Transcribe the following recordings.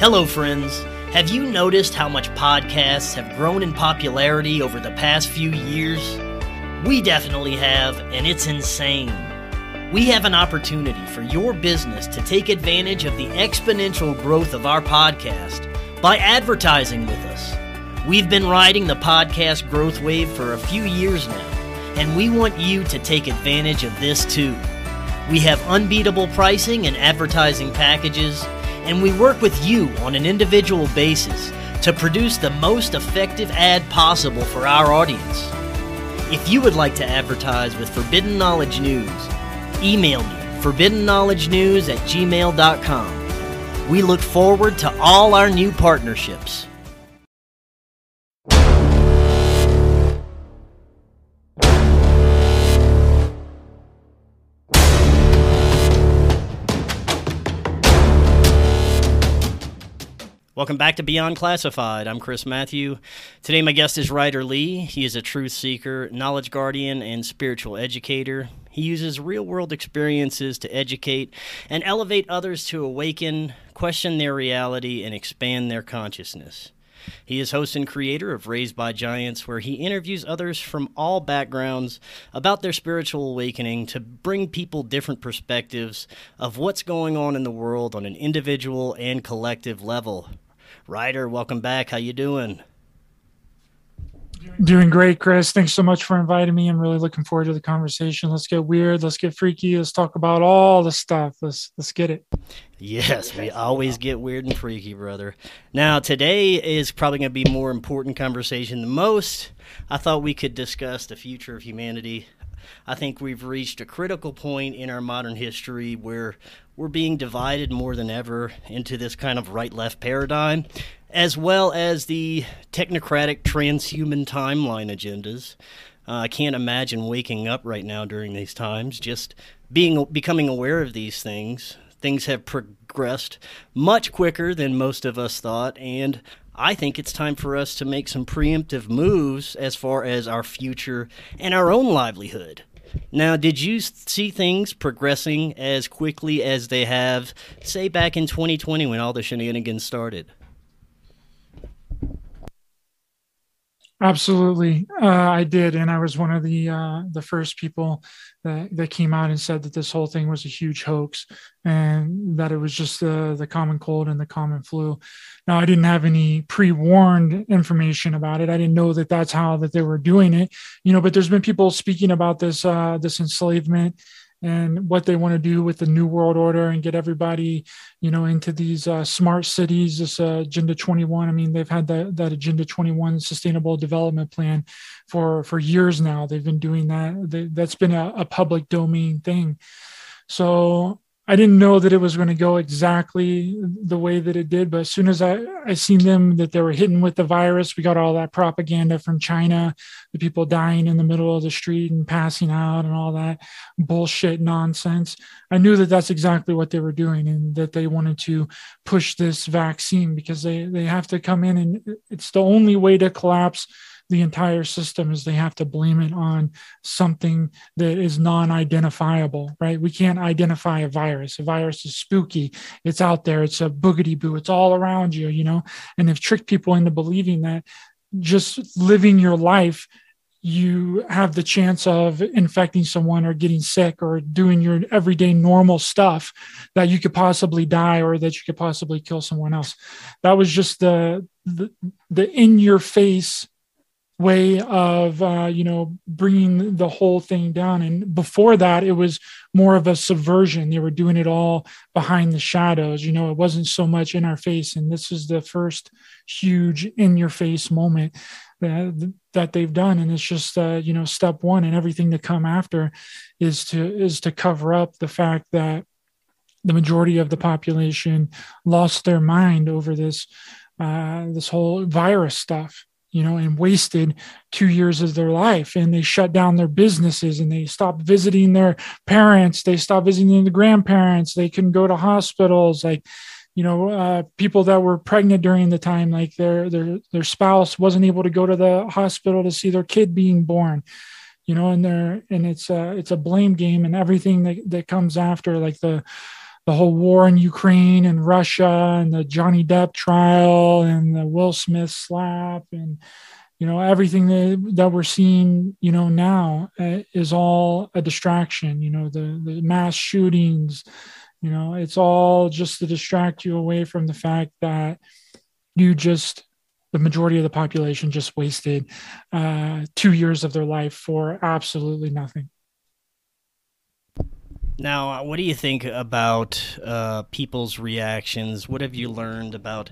Hello, friends. Have you noticed how much podcasts have grown in popularity over the past few years? We definitely have, and it's insane. We have an opportunity for your business to take advantage of the exponential growth of our podcast by advertising with us. We've been riding the podcast growth wave for a few years now, and we want you to take advantage of this too. We have unbeatable pricing and advertising packages, and we work with you on an individual basis to produce the most effective ad possible for our audience. If you would like to advertise with Forbidden Knowledge News, email me forbiddenknowledgenews at gmail.com. We look forward to all our new partnerships. Welcome back to Beyond Classified. I'm Chris Mathieu. Today, my guest is Ryder Lee. He is a truth seeker, knowledge guardian, and spiritual educator. He uses real world experiences to educate and elevate others to awaken, question their reality, and expand their consciousness. He is host and creator of Raised by Giants, where he interviews others from all backgrounds about their spiritual awakening to bring people different perspectives of what's going on in the world on an individual and collective level. Ryder, welcome back. How you doing? Doing great, Chris. Thanks so much for inviting me. I'm really looking forward to the conversation. Let's get weird. Let's get freaky. Let's talk about all the stuff. Let's let's get it. Yes, we always get weird and freaky, brother. Now, today is probably going to be more important conversation than most. I thought we could discuss the future of humanity. I think we've reached a critical point in our modern history where we're being divided more than ever into this kind of right left paradigm, as well as the technocratic transhuman timeline agendas. Uh, I can't imagine waking up right now during these times, just being becoming aware of these things. Things have progressed much quicker than most of us thought, and I think it's time for us to make some preemptive moves as far as our future and our own livelihood. Now, did you see things progressing as quickly as they have, say, back in 2020 when all the shenanigans started? Absolutely, uh, I did, and I was one of the uh, the first people that that came out and said that this whole thing was a huge hoax and that it was just the the common cold and the common flu. Now, I didn't have any pre warned information about it. I didn't know that that's how that they were doing it, you know. But there's been people speaking about this uh, this enslavement and what they want to do with the new world order and get everybody you know into these uh, smart cities this uh, agenda 21 i mean they've had that, that agenda 21 sustainable development plan for for years now. They've been doing that. They, that's been a, a public domain thing. So I didn't know that it was going to go exactly the way that it did, but as soon as I, I seen them that they were hitting with the virus, we got all that propaganda from China, the people dying in the middle of the street and passing out and all that bullshit nonsense. I knew that that's exactly what they were doing and that they wanted to push this vaccine because they, they have to come in and it's the only way to collapse the entire system is they have to blame it on something that is non-identifiable right? We can't identify a virus. A virus is spooky. It's out there. It's a boogity boo it's all around you you know? And they've tricked people into believing that just living your life you have the chance of infecting someone or getting sick or doing your everyday normal stuff that you could possibly die or that you could possibly kill someone else. That was just the the, the in your face way of uh, you know bringing the whole thing down. And before that it was more of a subversion. They were doing it all behind the shadows. You know it wasn't so much in our face. And this is the first huge in your face moment that that they've done. And it's just uh, you know step one and everything to come after is to is to cover up the fact that the majority of the population lost their mind over this uh, this whole virus stuff you know, and wasted two years of their life. And they shut down their businesses and they stopped visiting their parents. They stopped visiting the grandparents. They couldn't go to hospitals. Like, you know, uh, people that were pregnant during the time, like their their their spouse wasn't able to go to the hospital to see their kid being born. You know, and they're and it's a it's a blame game and everything that, that comes after, like the the whole war in Ukraine and Russia and the Johnny Depp trial and the Will Smith slap and you know everything that, that we're seeing you know now uh, is all a distraction you know the the mass shootings you know it's all just to distract you away from the fact that you just the majority of the population just wasted uh, two years of their life for absolutely nothing now, what do you think about uh, people's reactions? What have you learned about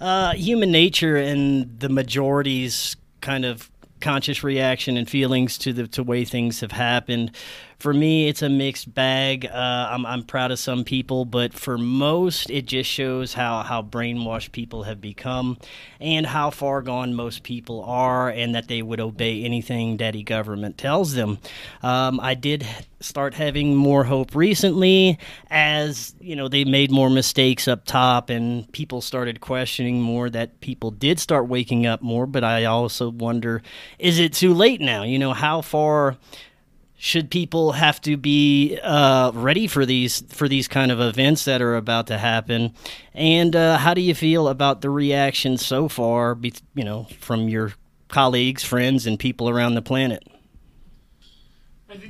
uh, human nature and the majority's kind of conscious reaction and feelings to the to way things have happened. For me, it's a mixed bag. Uh, I'm I'm proud of some people, but for most, it just shows how how brainwashed people have become, and how far gone most people are, and that they would obey anything daddy government tells them. Um, I did start having more hope recently as you know they made more mistakes up top and people started questioning more that people did start waking up more but i also wonder is it too late now you know how far should people have to be uh, ready for these for these kind of events that are about to happen? And uh, how do you feel about the reaction so far? You know, from your colleagues, friends, and people around the planet.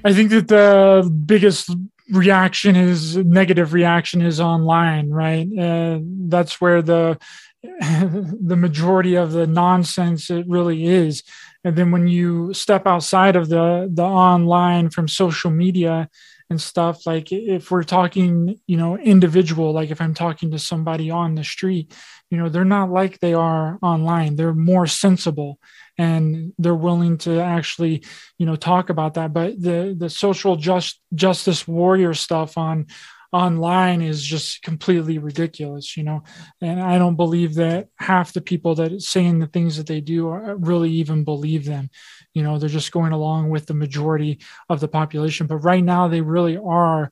I think that the biggest reaction is negative reaction is online, right? Uh, that's where the the majority of the nonsense it really is and then when you step outside of the the online from social media and stuff like if we're talking you know individual like if i'm talking to somebody on the street you know they're not like they are online. They're more sensible and they're willing to actually you know talk about that. But the the social just justice warrior stuff on online is just completely ridiculous, you know. And I don't believe that half the people that are saying the things that they do are, uh, really even believe them. You know, they're just going along with the majority of the population. But right now, they really are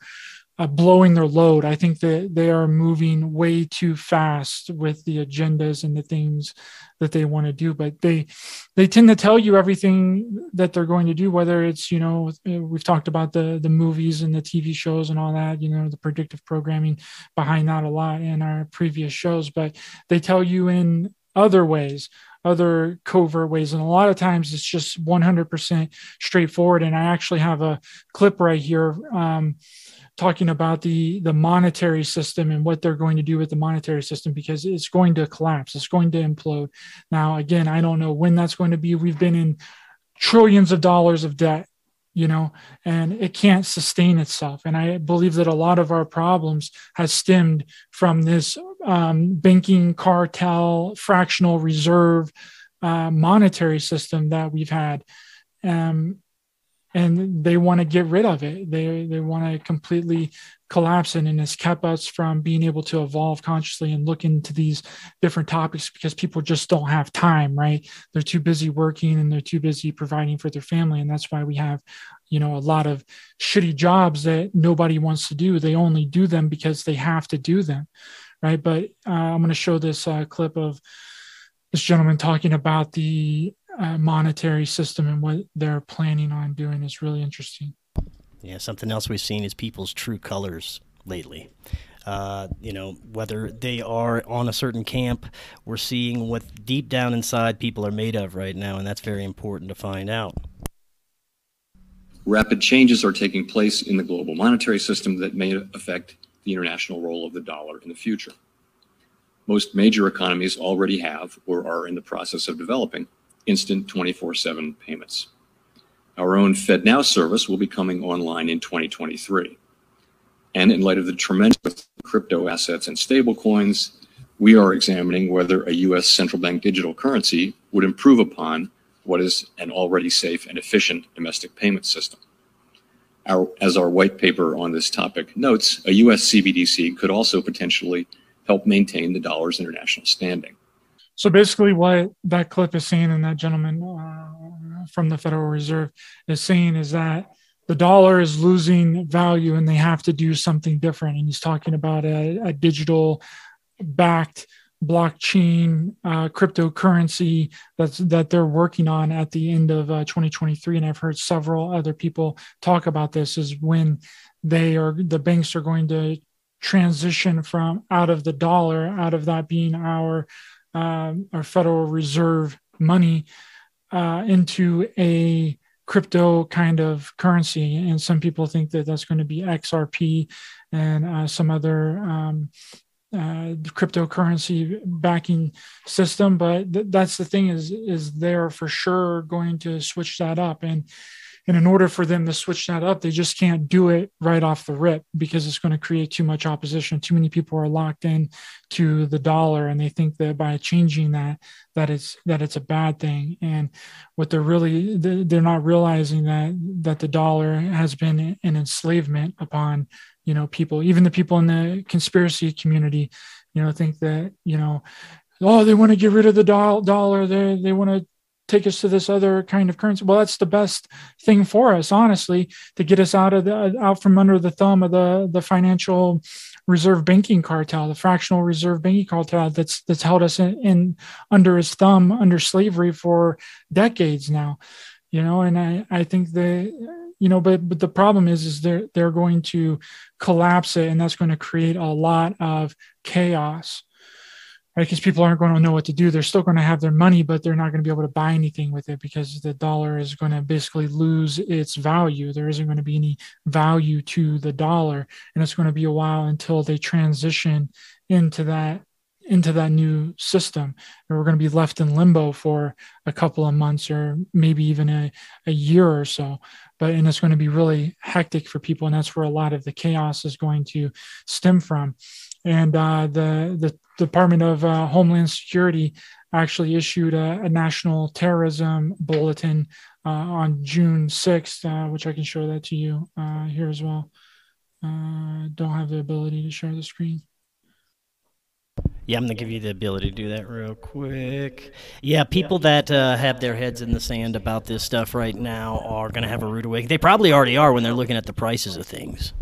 uh, blowing their load. I think that they are moving way too fast with the agendas and the things that they want to do. But they they tend to tell you everything that they're going to do. Whether it's you know we've talked about the the movies and the TV shows and all that. You know the predictive programming behind that a lot in our previous shows. But they tell you in other ways other covert ways. And a lot of times it's just 100% straightforward. And I actually have a clip right here um, talking about the the monetary system and what they're going to do with the monetary system because it's going to collapse. It's going to implode. Now again i don't know when that's going to be. We've been in trillions of dollars of debt you know and it can't sustain itself. And i believe that a lot of our problems has stemmed from this um, banking cartel fractional reserve uh, monetary system that we've had. Um, and they want to get rid of it. They they want to completely collapse it, and it's kept us from being able to evolve consciously and look into these different topics because people just don't have time. Right? They're too busy working and they're too busy providing for their family, and that's why we have, you know, a lot of shitty jobs that nobody wants to do. They only do them because they have to do them, right? But uh, I'm going to show this uh, clip of this gentleman talking about the uh, monetary system and what they're planning on doing is really interesting. Yeah, something else we've seen is people's true colors lately. Uh, you know, whether they are on a certain camp, we're seeing what deep down inside people are made of right now, and that's very important to find out. Rapid changes are taking place in the global monetary system that may affect the international role of the dollar in the future. Most major economies already have or are in the process of developing instant 24 7 payments. Our own FedNow service will be coming online in 2023. And in light of the tremendous crypto assets and stablecoins, we are examining whether a U.S. central bank digital currency would improve upon what is an already safe and efficient domestic payment system. Our, as our white paper on this topic notes, a U.S. CBDC could also potentially help maintain the dollar's international standing. So basically, what that clip is saying, and that gentleman uh, from the Federal Reserve is saying, is that the dollar is losing value and they have to do something different. And he's talking about a, a digital backed blockchain uh, cryptocurrency that's that they're working on at the end of uh, 2023 and i've heard several other people talk about this is when they are the banks are going to transition from out of the dollar, out of that being our um, our Federal Reserve money, uh, into a crypto kind of currency. And some people think that that's going to be XRP and uh, some other um, uh, cryptocurrency backing system. But th- that's the thing is is they're for sure going to switch that up and and in order for them to switch that up, they just can't do it right off the rip because it's going to create too much opposition. Too many people are locked in to the dollar and they think that by changing that, that it's that it's a bad thing. And what they're really they're not realizing that that the dollar has been an enslavement upon you know people, even the people in the conspiracy community, you know, think that you know oh they want to get rid of the dollar they they want to take us to this other kind of currency. Well, that's the best thing for us, honestly, to get us out of the out from under the thumb of the the financial reserve banking cartel, the fractional reserve banking cartel that's that's held us in, in under his thumb under slavery for decades now. You know, and I I think the you know, but but the problem is is they're they're going to collapse it, and that's going to create a lot of chaos right? Because people aren't going to know what to do. They're still going to have their money, but they're not going to be able to buy anything with it because the dollar is going to basically lose its value. There isn't going to be any value to the dollar, and it's going to be a while until they transition into that into that new system and we're going to be left in limbo for a couple of months or maybe even a, a year or so but and it's going to be really hectic for people and that's where a lot of the chaos is going to stem from and uh, the the Department of uh, Homeland Security actually issued a, a national terrorism bulletin uh, on June 6th, uh, which I can show that to you uh, here as well. Uh, don't have the ability to share the screen. Yeah, I'm gonna give you the ability to do that real quick. Yeah, people that uh, have their heads in the sand about this stuff right now are gonna have a rude awakening. They probably already are when they're looking at the prices of things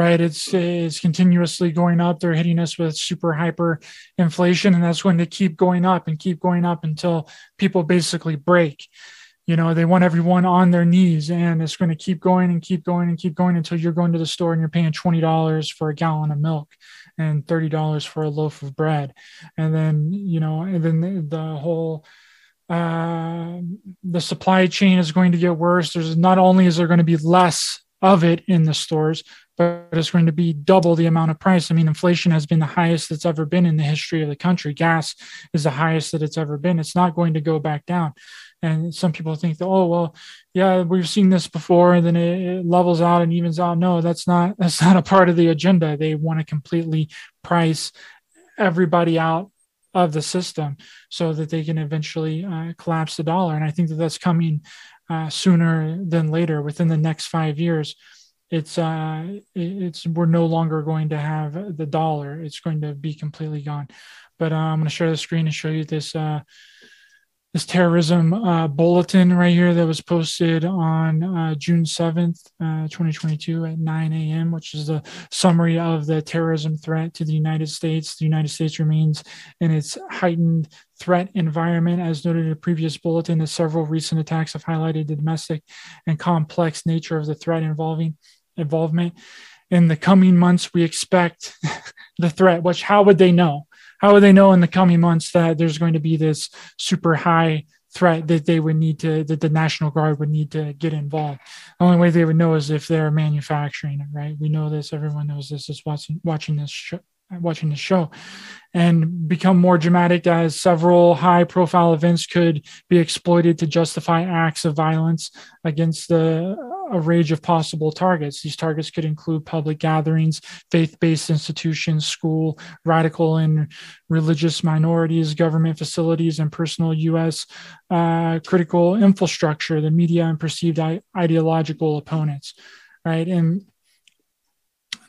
right? It's it's continuously going up. They're hitting us with super hyper inflation, and that's when they keep going up and keep going up until people basically break. You know, they want everyone on their knees, and it's going to keep going and keep going and keep going until you're going to the store and you're paying twenty dollars for a gallon of milk and thirty dollars for a loaf of bread, and then you know, and then the, whole uh, the supply chain is going to get worse. There's not only is there going to be less of it in the stores, but it's going to be double the amount of price. I mean, inflation has been the highest that's ever been in the history of the country. Gas is the highest that it's ever been. It's not going to go back down. And some people think that, oh, well, yeah, we've seen this before, and then it, levels out and evens out. No, that's not that's not a part of the agenda. They want to completely price everybody out of the system so that they can eventually uh, collapse the dollar. And I think that that's coming uh, sooner than later within the next five years it's uh it's we're no longer going to have the dollar it's going to be completely gone but uh, i'm going to share the screen and show you this uh this terrorism uh, bulletin right here that was posted on uh, June 7th, uh, 2022 at 9 a.m., which is a summary of the terrorism threat to the United States. The United States remains in its heightened threat environment. As noted in a previous bulletin, that several recent attacks have highlighted the domestic and complex nature of the threat involving involvement. In the coming months, we expect the threat, which how would they know? how would they know in the coming months that there's going to be this super high threat that they would need to that the national guard would need to get involved the only way they would know is if they're manufacturing it right we know this everyone knows this is watching watching this show watching the show and become more dramatic as several high profile events could be exploited to justify acts of violence against the, a range of possible targets. These targets could include public gatherings, faith based institutions, school, radical and religious minorities, government facilities, and personal U.S. Uh, critical infrastructure, the media, and perceived I- ideological opponents. Right. And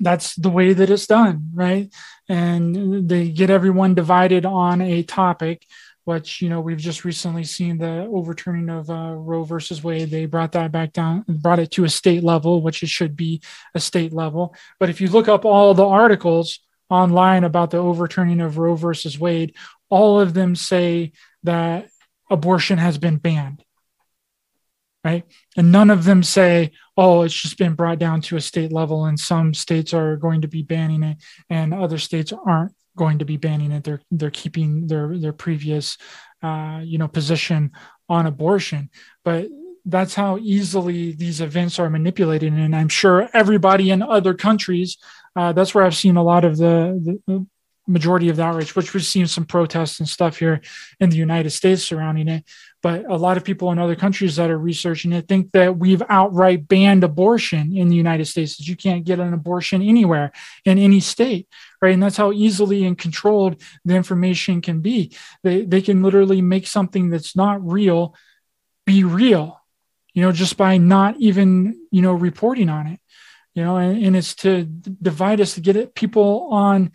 that's the way that it's done, right? And they get everyone divided on a topic, which you know we've just recently seen the overturning of uh, Roe versus Wade. They brought that back down, and brought it to a state level, which it should be a state level. But if you look up all the articles online about the overturning of Roe versus Wade, all of them say that abortion has been banned right? And none of them say, oh, it's just been brought down to a state level, and some states are going to be banning it, and other states aren't going to be banning it. They're they're keeping their their previous, uh, you know, position on abortion. But that's how easily these events are manipulated, and I'm sure everybody in other countries. Uh, that's where I've seen a lot of the, the majority of the outrage, which we've seen some protests and stuff here in the United States surrounding it. But a lot of people in other countries that are researching it think that we've outright banned abortion in the United States, that you can't get an abortion anywhere in any state, right? And that's how easily and controlled the information can be. They, they can literally make something that's not real be real, you know, just by not even, you know, reporting on it, you know, and, and it's to divide us to get it, people on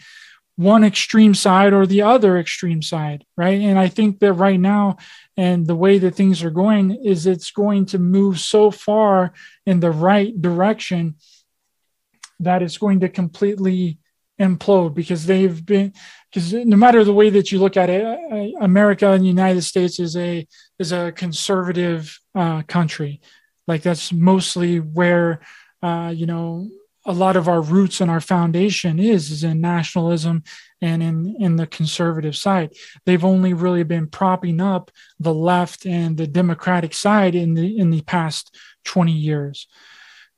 one extreme side or the other extreme side, right? And I think that right now, and the way that things are going, is it's going to move so far in the right direction that it's going to completely implode because they've been because no matter the way that you look at it america and the united states is a is a conservative uh, country. Like that's mostly where uh, you know a lot of our roots and our foundation is is in nationalism and in in the conservative side. They've only really been propping up the left and the democratic side in the in the past 20 years.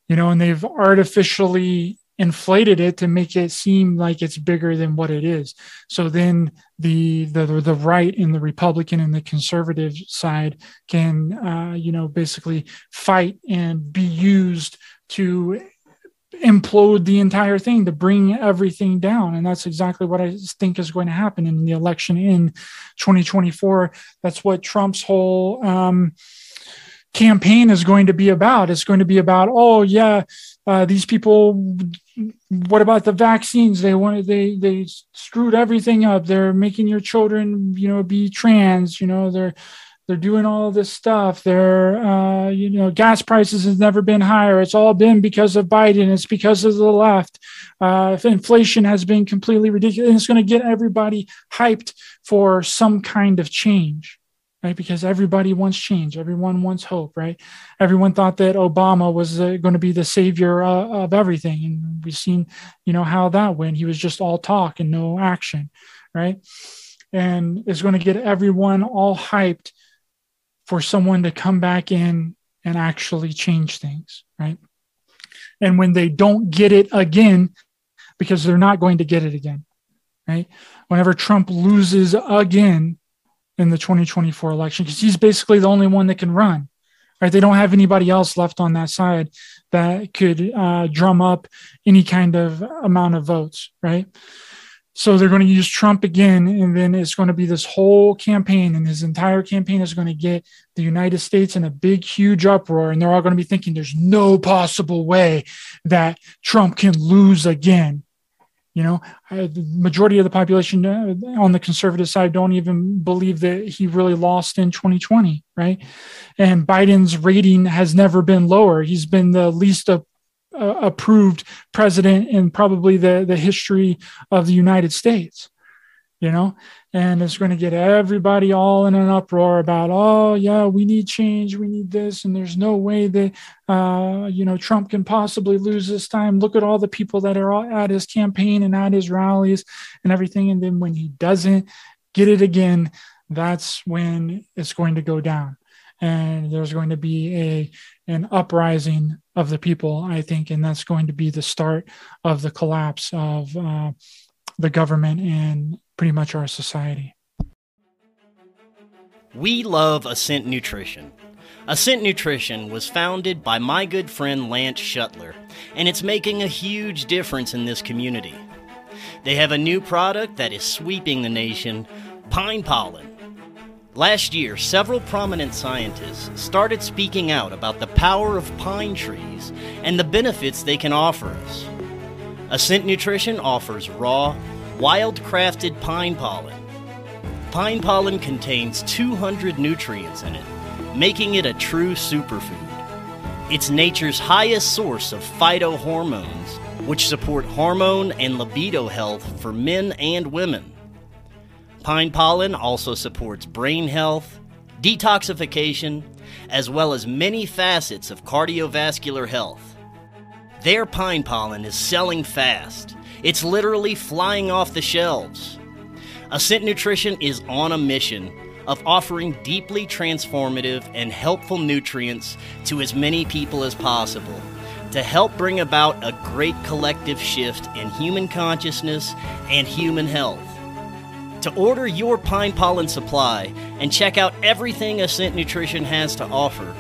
You know and they've artificially inflated it to make it seem like it's bigger than what it is. So then the the the right and the republican and the conservative side can uh, you know basically fight and be used to implode the entire thing to bring everything down. And that's exactly what i think is going to happen in the election in 2024 that's what trump's whole um, campaign is going to be about. It's going to be about oh yeah uh, these people what about the vaccines? They wanted they they screwed everything up. They're making your children you know be trans you know they're they're doing all this stuff. They're, uh, you know, gas prices has never been higher. It's all been because of Biden. It's because of the left. Uh, inflation has been completely ridiculous. And it's going to get everybody hyped for some kind of change, right? Because everybody wants change. Everyone wants hope, right? Everyone thought that Obama was uh, going to be the savior uh, of everything, and we've seen, you know, how that went. He was just all talk and no action, right? And it's going to get everyone all hyped for someone to come back in and actually change things, right? And when they don't get it again, because they're not going to get it again, right? Whenever Trump loses again in the 2024 election, because he's basically the only one that can run, right? They don't have anybody else left on that side that could uh, drum up any kind of amount of votes, right? So they're going to use Trump again, and then it's going to be this whole campaign, and his entire campaign is going to get the United States in a big, huge uproar, and they're all going to be thinking there's no possible way that Trump can lose again. You know, I, the majority of the population uh, on the conservative side don't even believe that he really lost in 2020, right? And Biden's rating has never been lower. He's been the least uh, approved president in probably the, the history of the United States, you know, and it's going to get everybody all in an uproar about, oh, yeah, we need change, we need this, and there's no way that, uh, you know, Trump can possibly lose this time. Look at all the people that are at his campaign and at his rallies and everything. And then when he doesn't get it again, that's when it's going to go down and there's going to be a an uprising of the people i think and that's going to be the start of the collapse of uh, the government and pretty much our society. We love ascent nutrition. Ascent Nutrition was founded by my good friend Lance Shuttler, and it's making a huge difference in this community. They have a new product that is sweeping the nation pine pollen Last year, several prominent scientists started speaking out about the power of pine trees and the benefits they can offer us. Ascent Nutrition offers raw, wild crafted pine pollen. Pine pollen contains 200 nutrients in it, making it a true superfood. It's nature's highest source of phytohormones, which support hormone and libido health for men and women. Pine pollen also supports brain health, detoxification, as well as many facets of cardiovascular health. Their pine pollen is selling fast. It's literally flying off the shelves. Ascent Nutrition is on a mission of offering deeply transformative and helpful nutrients to as many people as possible to help bring about a great collective shift in human consciousness and human health. To order your pine pollen supply and check out everything Ascent Nutrition has to offer,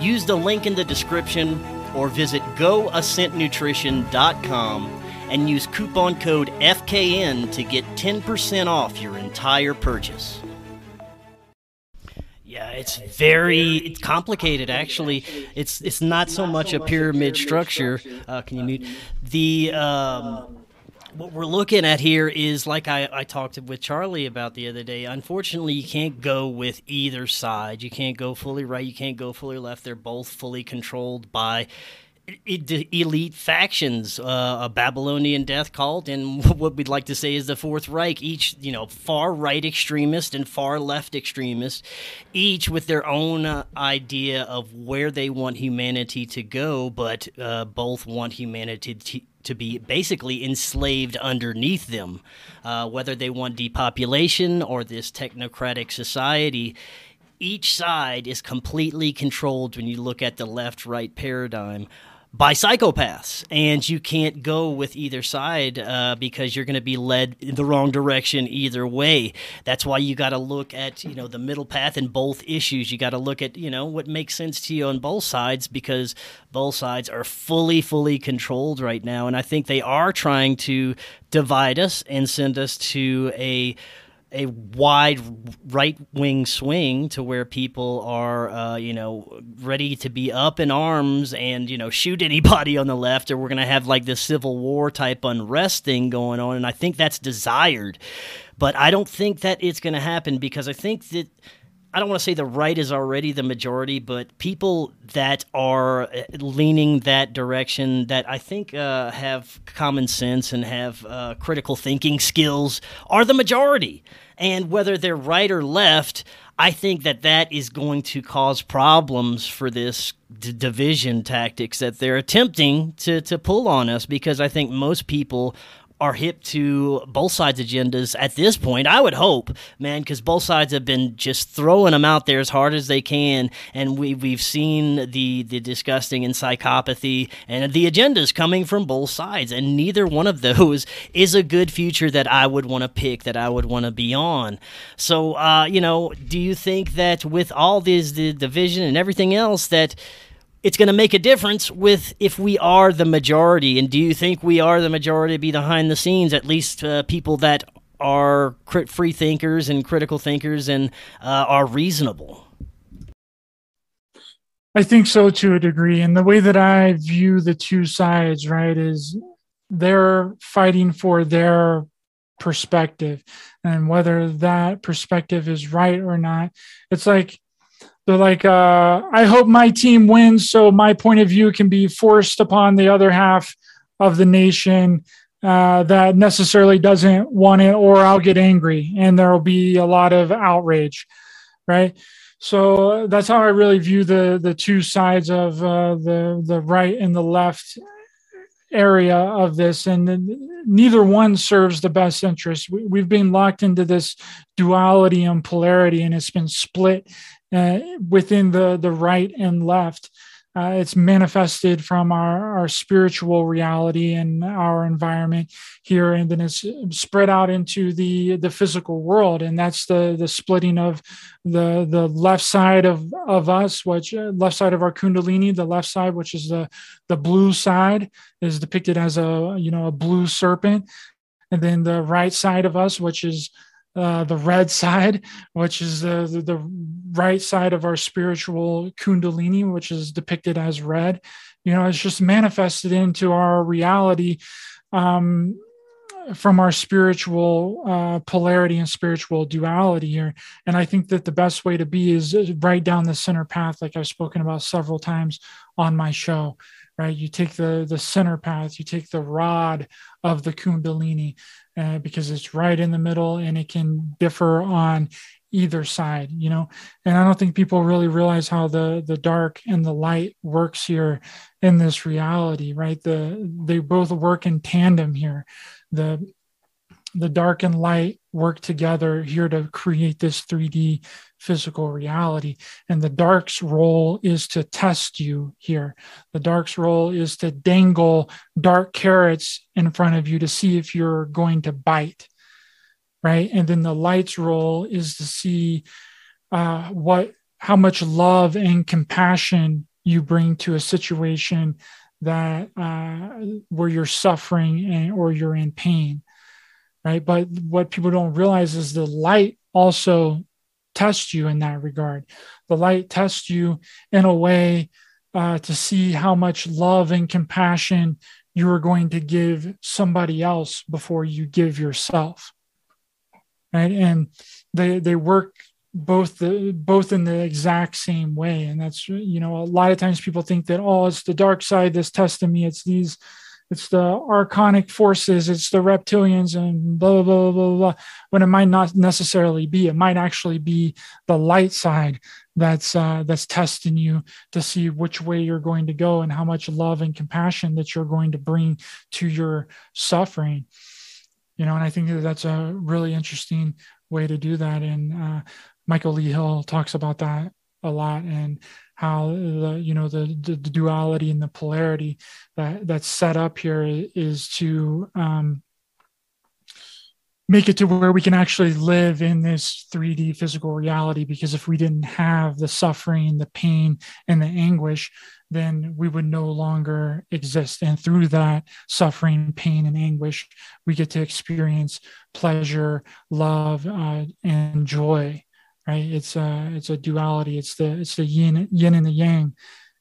use the link in the description or visit goascentnutrition.com and use coupon code FKN to get 10% off your entire purchase. Yeah, it's very it's complicated actually. It's it's not so much a pyramid structure. Uh, can you mute the um, what we're looking at here is like I, I talked with Charlie about the other day. Unfortunately, you can't go with either side. You can't go fully right. You can't go fully left. They're both fully controlled by elite factions, uh, a Babylonian death cult, and what we'd like to say is the Fourth Reich. Each, you know, far right extremist and far left extremist, each with their own uh, idea of where they want humanity to go, but uh, both want humanity to, be basically enslaved underneath them, uh, whether they want depopulation or this technocratic society each side is completely controlled when you look at the left right paradigm by psychopaths, and you can't go with either side uh, because you're going to be led in the wrong direction either way. That's why you got to look at you know the middle path in both issues. You got to look at you know what makes sense to you on both sides because both sides are fully fully controlled right now, and I think they are trying to divide us and send us to a a wide right wing swing to where people are, uh, you know, ready to be up in arms and, you know, shoot anybody on the left, or we're going to have like this civil war type unrest thing going on. And I think that's desired. But I don't think that it's going to happen because I think that. I don't want to say the right is already the majority, but people that are uh, leaning that direction that I think uh, have common sense and have uh, critical thinking skills are the majority. And whether they're right or left, I think that that is going to cause problems for this d- division tactics that they're attempting to, to pull on us because I think most people are hip to both sides' agendas at this point. I would hope, man, because both sides have been just throwing them out there as hard as they can, and we we've seen the the disgusting and psychopathy and the agendas coming from both sides, and neither one of those is a good future that I would want to pick, that I would want to be on. So, uh, you know, do you think that with all this the division and everything else that it's going to make a difference with if we are the majority. And do you think we are the majority behind the scenes, at least uh, people that are free thinkers and critical thinkers and uh, are reasonable? I think so to a degree. And the way that I view the two sides, right, is they're fighting for their perspective. And whether that perspective is right or not, it's like they're like, uh, I hope my team wins so my point of view can be forced upon the other half of the nation uh, that necessarily doesn't want it, or I'll get angry and there will be a lot of outrage, right? So that's how I really view the the two sides of uh, the the right and the left area of this, and neither one serves the best interest. We, have been locked into this duality and polarity, and it's been split uh, within the the right and left. Uh, it's manifested from our, our spiritual reality and our environment here, and then it's spread out into the the physical world, and that's the the splitting of the the left side of of us, which uh, left side of our kundalini, the left side, which is the the blue side, is depicted as a you know a blue serpent, and then the right side of us, which is uh, the red side, which is the, the, the right side of our spiritual kundalini, which is depicted as red. You know, it's just manifested into our reality um, from our spiritual uh, polarity and spiritual duality here. And I think that the best way to be is right down the center path, like I've spoken about several times on my show right? You take the the center path, you take the rod of the Kundalini uh, because it's right in the middle, and it can differ on either side you know? And i don't think people really realize how the the dark and the light works here in this reality right? The they both work in tandem here. The the dark and light work together here to create this 3d physical reality and the dark's role is to test you here the dark's role is to dangle dark carrots in front of you to see if you're going to bite right? And then the light's role is to see uh, what how much love and compassion you bring to a situation that uh, where you're suffering and, or you're in pain, right? But what people don't realize is the light also tests you in that regard. The light tests you in a way uh, to see how much love and compassion you are going to give somebody else before you give yourself. Right? And they they work both the both in the exact same way. And that's you know a lot of times people think that oh it's the dark side that's testing me. It's these it's the archonic forces it's the reptilians and blah blah blah blah blah when it might not necessarily be. It might actually be the light side that's uh, that's testing you to see which way you're going to go and how much love and compassion that you're going to bring to your suffering. You know and i think that that's a really interesting way to do that. And uh, michael lee hill talks about that a lot. And how the you know the, the, the duality and the polarity that that's set up here is to um, make it to where we can actually live in this 3D physical reality. Because if we didn't have the suffering, the pain, and the anguish, then we would no longer exist. And through that suffering, pain, and anguish, we get to experience pleasure, love, uh, and joy. Right? It's a it's a duality. It's the it's the yin yin and the yang.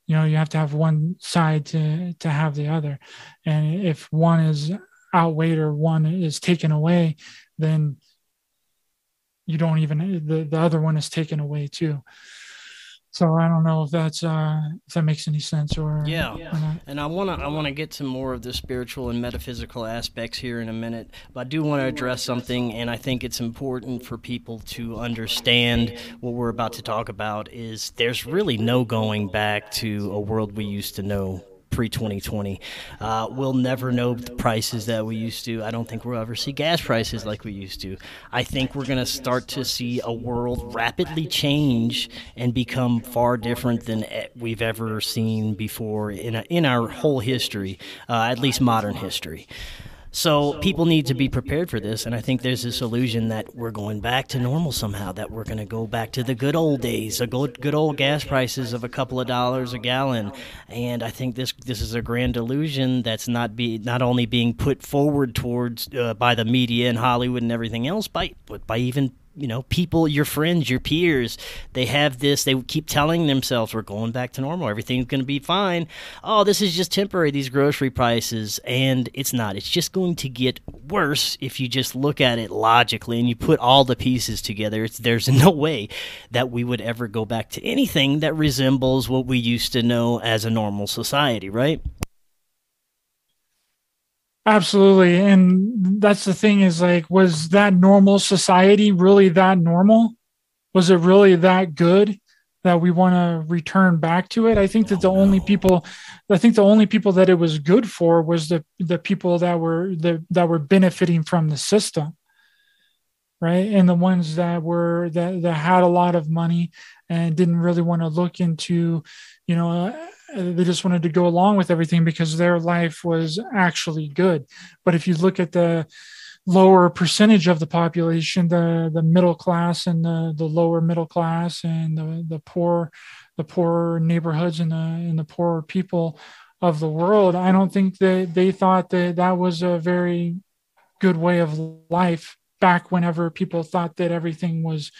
You know, you have to have one side to to have the other, and if one is outweighed or one is taken away, then you don't even the, the other one is taken away too. So I don't know if that's uh, if that makes any sense or yeah. Or and I wanna I wanna get to more of the spiritual and metaphysical aspects here in a minute, but I do want to address something, and I think it's important for people to understand what we're about to talk about. Is there's really no going back to a world we used to know pre 2020. Uh, we'll never know the prices that we used to. I don't think we'll ever see gas prices like we used to. I think we're going to start to see a world rapidly change and become far different than we've ever seen before in, a, in our whole history, uh, at least modern history. So people need to be prepared for this, and I think there's this illusion that we're going back to normal somehow, that we're going to go back to the good old days, the good, good old gas prices of a couple of dollars a gallon. And I think this this is a grand illusion that's not be not only being put forward towards uh, by the media and Hollywood and everything else, by but by even you know people your friends your peers they have this they keep telling themselves we're going back to normal. Everything's going to be fine. Oh this is just temporary these grocery prices. And it's not. It's just going to get worse if you just look at it logically and you put all the pieces together. It's, there's no way that we would ever go back to anything that resembles what we used to know as a normal society right Absolutely. And that's the thing is like, was that normal society really that normal? Was it really that good that we want to return back to it? I think that the oh, only people, I think the only people that it was good for was the, the people that were the, that were benefiting from the system. Right. And the ones that were that, that had a lot of money and didn't really want to look into, you know, Uh, they just wanted to go along with everything because their life was actually good. But if you look at the lower percentage of the population, the the middle class and the, the lower middle class and the, the poor the poor neighborhoods and the and the poorer people of the world, I don't think that they thought that that was a very good way of life back whenever people thought that everything was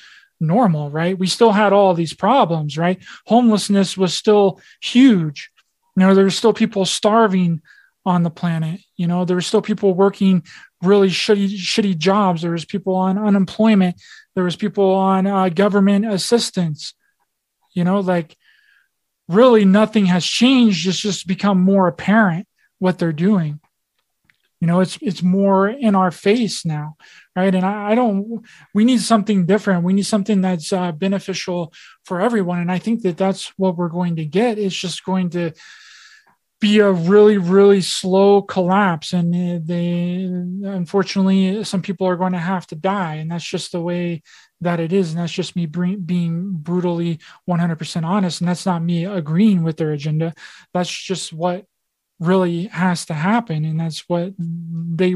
normal, right? We still had all these problems, right? Homelessness was still huge. You know, there were still people starving on the planet. You know, there were still people working really shitty, shitty jobs. There was people on unemployment. There was people on uh, government assistance. You know, like really nothing has changed. It's just become more apparent what they're doing. You know, it's it's more in our face now, right? And I, I don't. We need something different. We need something that's uh, beneficial for everyone. And I think that that's what we're going to get. It's just going to be a really really slow collapse and uh, they unfortunately some people are going to have to die and that's just the way that it is and that's just me being brutally 100% honest and that's not me agreeing with their agenda that's just what really has to happen and that's what they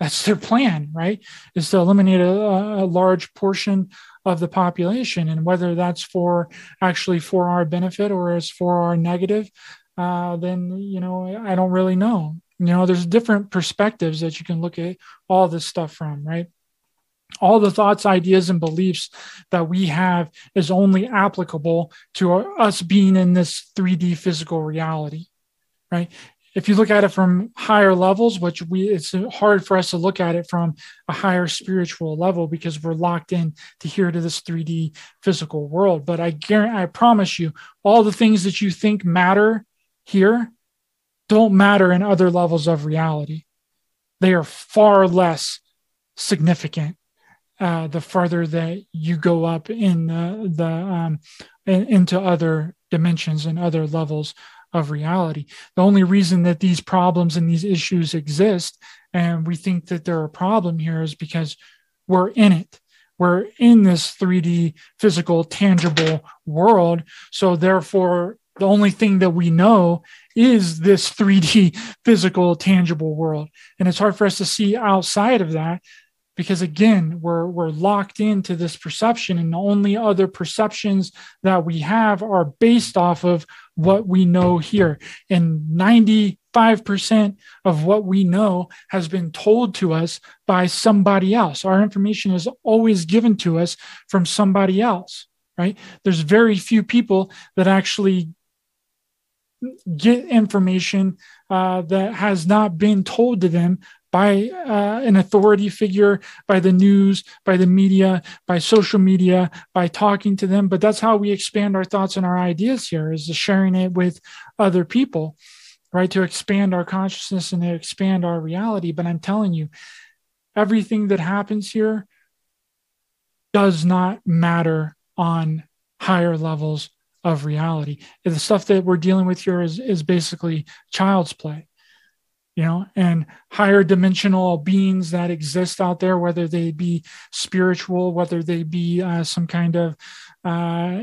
that's their plan right is to eliminate a, a large portion of the population and whether that's for actually for our benefit or is for our negative uh, then you know I don't really know. You know, there's different perspectives that you can look at all this stuff from, right? All the thoughts, ideas, and beliefs that we have is only applicable to us being in this 3D physical reality, right? If you look at it from higher levels, which we it's hard for us to look at it from a higher spiritual level because we're locked in to here to this 3D physical world. But I guarantee, I promise you, all the things that you think matter here don't matter in other levels of reality. They are far less significant uh, the farther that you go up in the, the um, in, into other dimensions and other levels of reality. The only reason that these problems and these issues exist, and we think that they're a problem here, is because we're in it. We're in this 3D physical, tangible world. So, therefore, the only thing that we know is this 3D physical tangible world. And it's hard for us to see outside of that because again, we're we're locked into this perception and the only other perceptions that we have are based off of what we know here. And 95% of what we know has been told to us by somebody else. Our information is always given to us from somebody else right? There's very few people that actually get information uh, that has not been told to them by uh, an authority figure, by the news, by the media, by social media, by talking to them. But that's how we expand our thoughts and our ideas here is sharing it with other people, right? To expand our consciousness and to expand our reality. But I'm telling you, everything that happens here does not matter on higher levels of reality. The stuff that we're dealing with here is, is basically child's play, you know, and higher dimensional beings that exist out there, whether they be spiritual, whether they be uh, some kind of uh,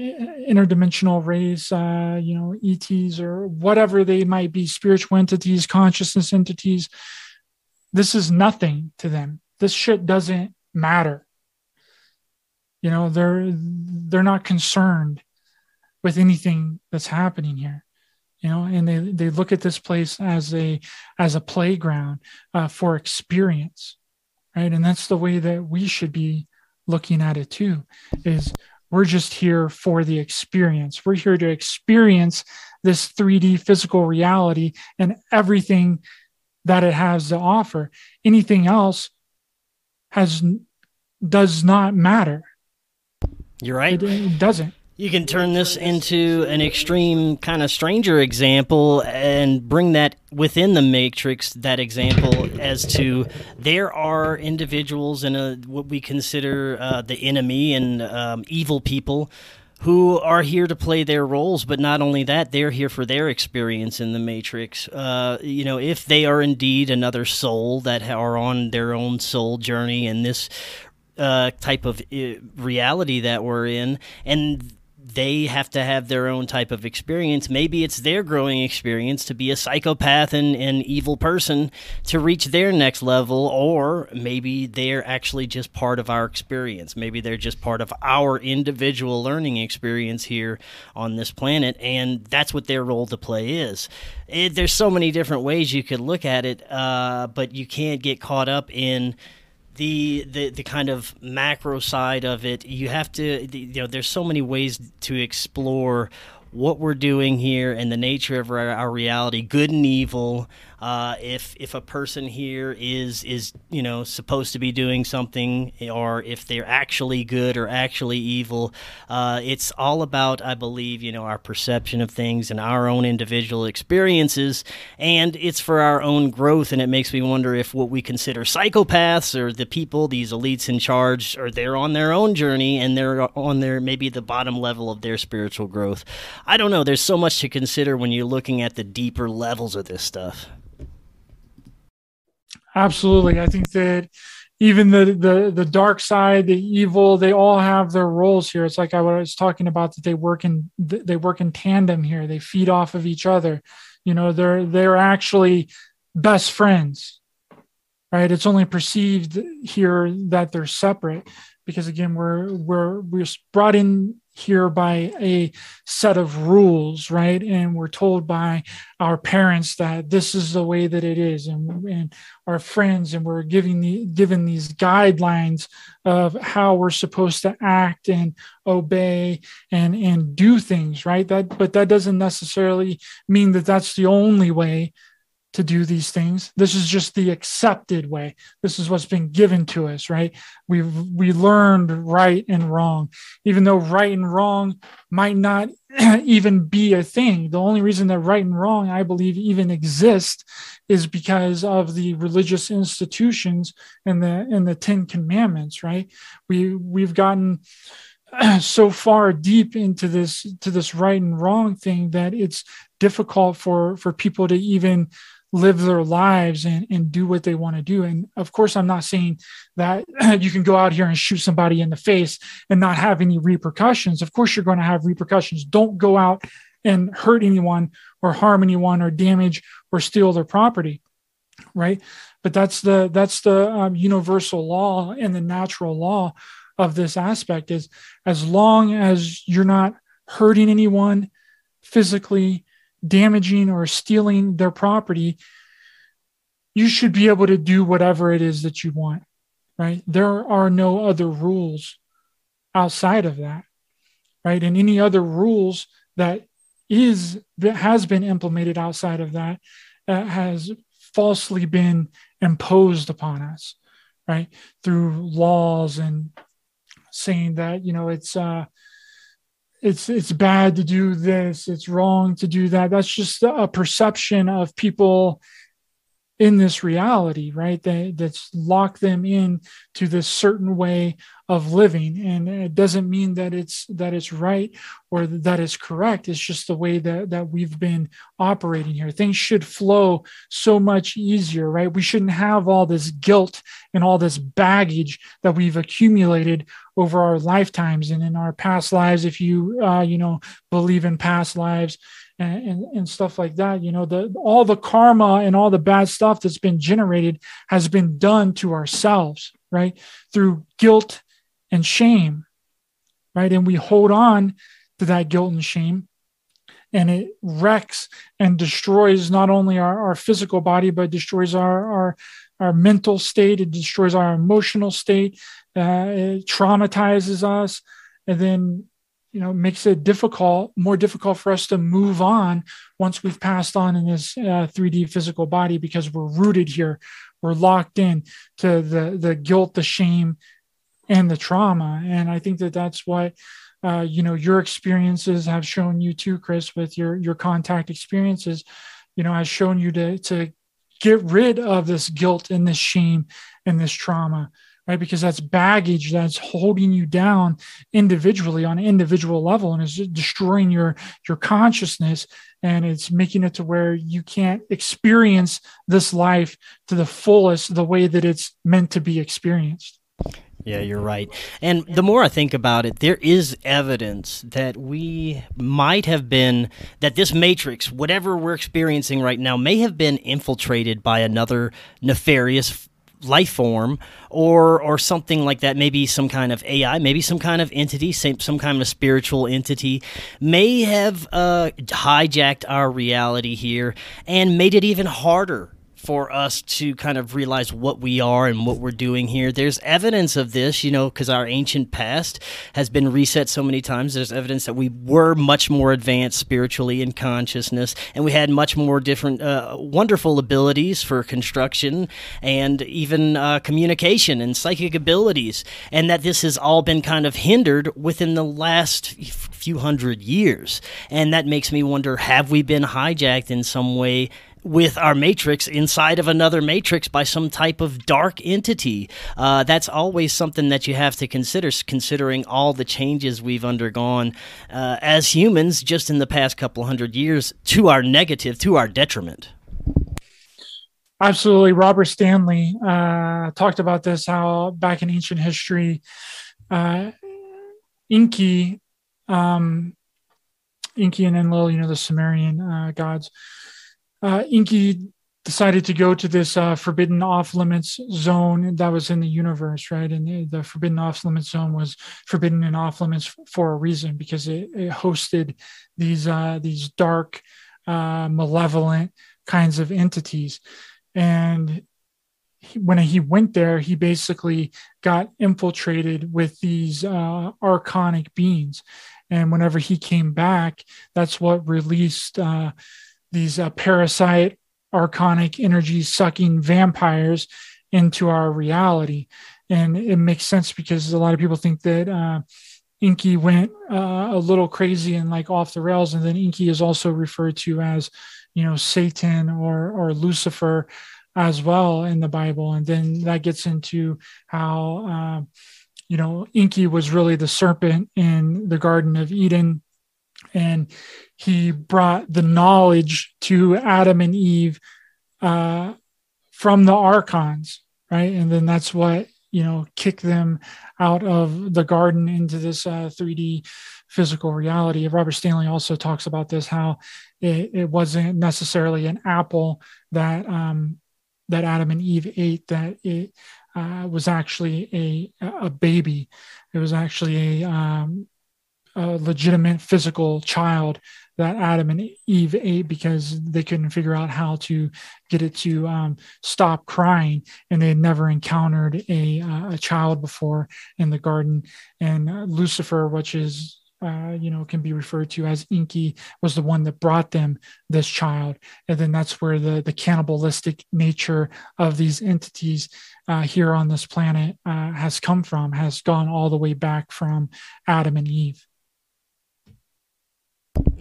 interdimensional race, uh, you know, ETs or whatever they might be, spiritual entities, consciousness entities. This is nothing to them. This shit doesn't matter. You know, they're they're not concerned with anything that's happening here you know and they they look at this place as a as a playground uh, for experience right? And that's the way that we should be looking at it too is we're just here for the experience. We're here to experience this 3d physical reality and everything that it has to offer. Anything else has does not matter. You're right. It, it doesn't you can turn this into an extreme kind of stranger example and bring that within the matrix that example as to there are individuals in a, what we consider uh, the enemy and um, evil people who are here to play their roles, but not only that, they're here for their experience in the Matrix. Uh, you know, if they are indeed another soul that are on their own soul journey in this uh, type of uh, reality that we're in, and they have to have their own type of experience. Maybe it's their growing experience to be a psychopath and an evil person to reach their next level, or maybe they're actually just part of our experience. Maybe they're just part of our individual learning experience here on this planet, and that's what their role to play is. It, there's so many different ways you could look at it, uh, but you can't get caught up in the, the the kind of macro side of it you have to you know there's so many ways to explore what we're doing here and the nature of our, our reality good and evil Uh, if if a person here is is you know supposed to be doing something, or if they're actually good or actually evil, uh, it's all about, I believe, you know, our perception of things and our own individual experiences, and it's for our own growth. And it makes me wonder if what we consider psychopaths or the people, these elites in charge, are they're on their own journey and they're on their maybe the bottom level of their spiritual growth. I don't know. There's so much to consider when you're looking at the deeper levels of this stuff. Absolutely. I think that even the the the dark side, the evil, they all have their roles here. It's like I was talking about that they work in they work in tandem here. They feed off of each other. You know, they're they're actually best friends. Right? It's only perceived here that they're separate because again, we're we're we're brought in here by a set of rules, right? And we're told by our parents that this is the way that it is, and, and our friends, and we're giving the given these guidelines of how we're supposed to act and obey and and do things, right? That but that doesn't necessarily mean that that's the only way to do these things. This is just the accepted way. This is what's been given to us, right? We've we learned right and wrong, even though right and wrong might not even be a thing. The only reason that right and wrong, I believe, even exist is because of the religious institutions and the and the Ten Commandments, right? We we've gotten so far deep into this to this right and wrong thing that it's difficult for for people to even live their lives and, and do what they want to do. And of course, I'm not saying that you can go out here and shoot somebody in the face and not have any repercussions. Of course, you're going to have repercussions. Don't go out and hurt anyone or harm anyone or damage or steal their property. Right. But that's the that's the um, universal law and the natural law of this aspect is as long as you're not hurting anyone physically damaging or stealing their property, you should be able to do whatever it is that you want, right? There are no other rules outside of that, right? And any other rules that is that has been implemented outside of that has falsely been imposed upon us, right? Through laws and saying that you know it's uh, it's it's bad to do this it's wrong to do that. That's just a perception of people in this reality right that that's locked them in to this certain way of living. And it doesn't mean that it's that it's right or that it's correct. It's just the way that that we've been operating here. Things should flow so much easier right? We shouldn't have all this guilt and all this baggage that we've accumulated over our lifetimes and in our past lives. If you uh, you know believe in past lives and, and, and, stuff like that you know the all the karma and all the bad stuff that's been generated has been done to ourselves right? Through guilt and shame right? And we hold on to that guilt and shame and it wrecks and destroys not only our, our physical body but destroys our, our our mental state it destroys our emotional state uh, it traumatizes us and then you know makes it difficult more difficult for us to move on once we've passed on in this uh, 3d physical body because we're rooted here. We're locked in to the the guilt the shame and the trauma. And i think that that's what uh, you know your experiences have shown you too chris with your your contact experiences you know has shown you to to get rid of this guilt and this shame and this trauma right? Because that's baggage that's holding you down individually on an individual level and is destroying your your consciousness. And it's making it to where you can't experience this life to the fullest the way that it's meant to be experienced. Yeah, you're right. And the more I think about it, there is evidence that we might have been, that this matrix, whatever we're experiencing right now, may have been infiltrated by another nefarious life form or or something like that. Maybe some kind of ai maybe some kind of entity some, some kind of spiritual entity may have uh, hijacked our reality here and made it even harder for us to kind of realize what we are and what we're doing here. There's evidence of this, you know, because our ancient past has been reset so many times. There's evidence that we were much more advanced spiritually in consciousness, and we had much more different uh, wonderful abilities for construction and even uh, communication and psychic abilities, and that this has all been kind of hindered within the last few hundred years. And that makes me wonder have we been hijacked in some way? With our matrix inside of another matrix by some type of dark entity. Uh, that's always something that you have to consider, considering all the changes we've undergone uh, as humans just in the past couple hundred years to our negative, to our detriment. Absolutely. Robert Stanley uh, talked about this how back in ancient history, uh, Enki, um, Enki and Enlil, you know, the Sumerian uh, gods, uh, Enki decided to go to this uh, forbidden off limits zone that was in the universe, right? And the, forbidden off limits zone was forbidden and off limits for a reason because it, it hosted these uh, these dark, uh, malevolent kinds of entities. And he, when he went there, he basically got infiltrated with these uh, archonic beings. And whenever he came back, that's what released uh, these uh, parasite archonic energy sucking vampires into our reality. And it makes sense because a lot of people think that uh, Enki went uh, a little crazy and like off the rails. And then Enki is also referred to as, you know, Satan or, or Lucifer as well in the Bible. And then that gets into how, uh, you know, Enki was really the serpent in the Garden of Eden and he brought the knowledge to Adam and Eve uh, from the archons, right? And then that's what you know kicked them out of the garden into this uh, 3D physical reality. Robert Stanley also talks about this how it, it wasn't necessarily an apple that um, that Adam and Eve ate; that it uh, was actually a a baby. It was actually a um, a legitimate physical child that Adam and Eve ate because they couldn't figure out how to get it to um, stop crying, and they had never encountered a uh, a child before in the garden. And uh, Lucifer, which is uh, you know, can be referred to as Enki, was the one that brought them this child, and then that's where the the cannibalistic nature of these entities uh, here on this planet uh, has come from, has gone all the way back from Adam and Eve.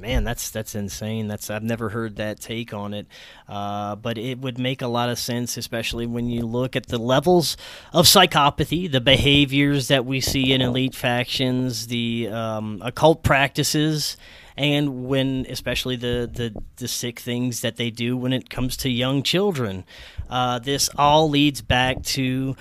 Man, that's that's insane. That's I've never heard that take on it, uh, but it would make a lot of sense, especially when you look at the levels of psychopathy, the behaviors that we see in elite factions, the um, occult practices, and when especially the, the the sick things that they do when it comes to young children. Uh, this all leads back to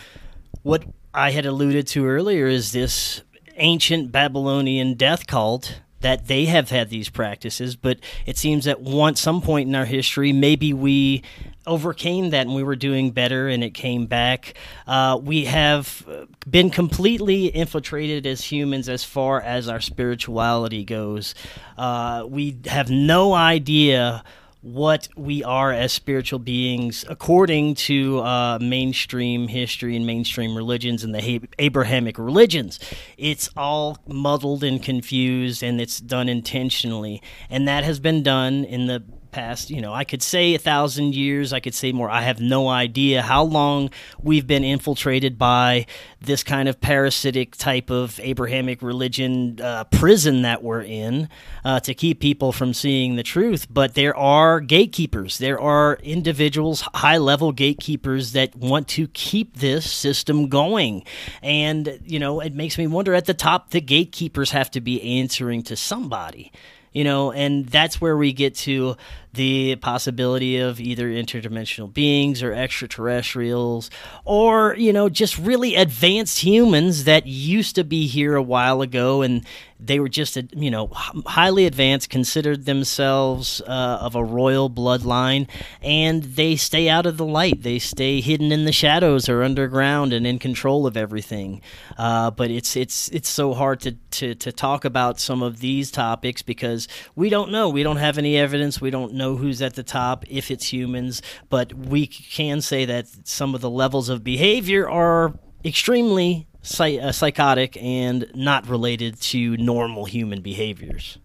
what I had alluded to earlier: is this ancient Babylonian death cult that they have had these practices, but it seems that once some point in our history, maybe we overcame that and we were doing better and it came back. Uh, we have been completely infiltrated as humans as far as our spirituality goes. Uh, we have no idea what we are as spiritual beings according to uh, mainstream history and mainstream religions and the Abrahamic religions. It's all muddled and confused, and it's done intentionally. And that has been done in the past, you know, I could say a thousand years, I could say more. I have no idea how long we've been infiltrated by this kind of parasitic type of Abrahamic religion uh, prison that we're in uh, to keep people from seeing the truth. But there are gatekeepers, there are individuals, high level gatekeepers that want to keep this system going. And, you know, it makes me wonder at the top, the gatekeepers have to be answering to somebody you know, and that's where we get to the possibility of either interdimensional beings or extraterrestrials or, you know, just really advanced humans that used to be here a while ago and they were just, you know, highly advanced, considered themselves uh, of a royal bloodline, and they stay out of the light. They stay hidden in the shadows or underground and in control of everything. Uh, but it's it's it's so hard to, to to talk about some of these topics because we don't know. We don't have any evidence. We don't know who's at the top if it's humans, but we can say that some of the levels of behavior are extremely uh, psychotic and not related to normal human behaviors.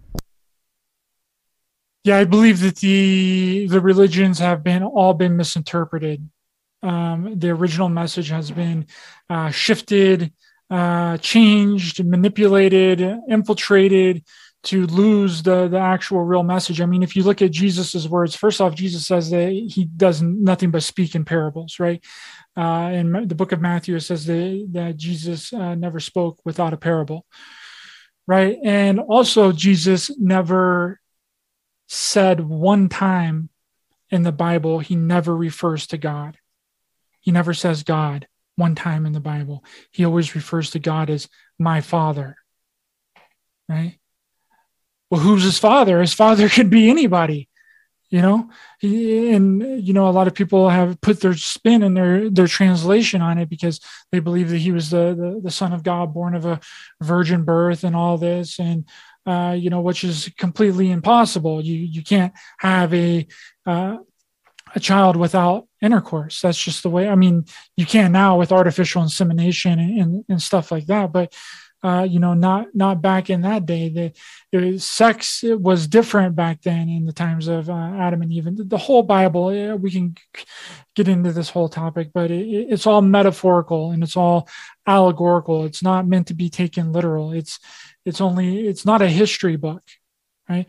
Yeah, I believe that the the religions have been all been misinterpreted. Um, the original message has been uh, shifted, uh, changed, manipulated, infiltrated to lose the the actual real message. I mean, if you look at Jesus's words, first off, Jesus says that he does nothing but speak in parables, right? Uh, in the book of Matthew, it says that, that Jesus uh, never spoke without a parable, right? And also, Jesus never said one time in the Bible, he never refers to God. He never says God one time in the Bible. He always refers to God as my father. Right? Well, who's his father? His father could be anybody, you know? and, you know, a lot of people have put their spin and their, their translation on it because they believe that he was the, the, the son of God, born of a virgin birth and all this. And, uh, you know, which is completely impossible. You you can't have a uh, a child without intercourse. That's just the way. I mean, you can now with artificial insemination and, and, and stuff like that, but uh, you know, not not back in that day. The, the sex was different back then in the times of uh, Adam and Eve. And the whole Bible, yeah, we can get into this whole topic, but it, it's all metaphorical and it's all allegorical. It's not meant to be taken literal. It's it's only it's not a history book, right?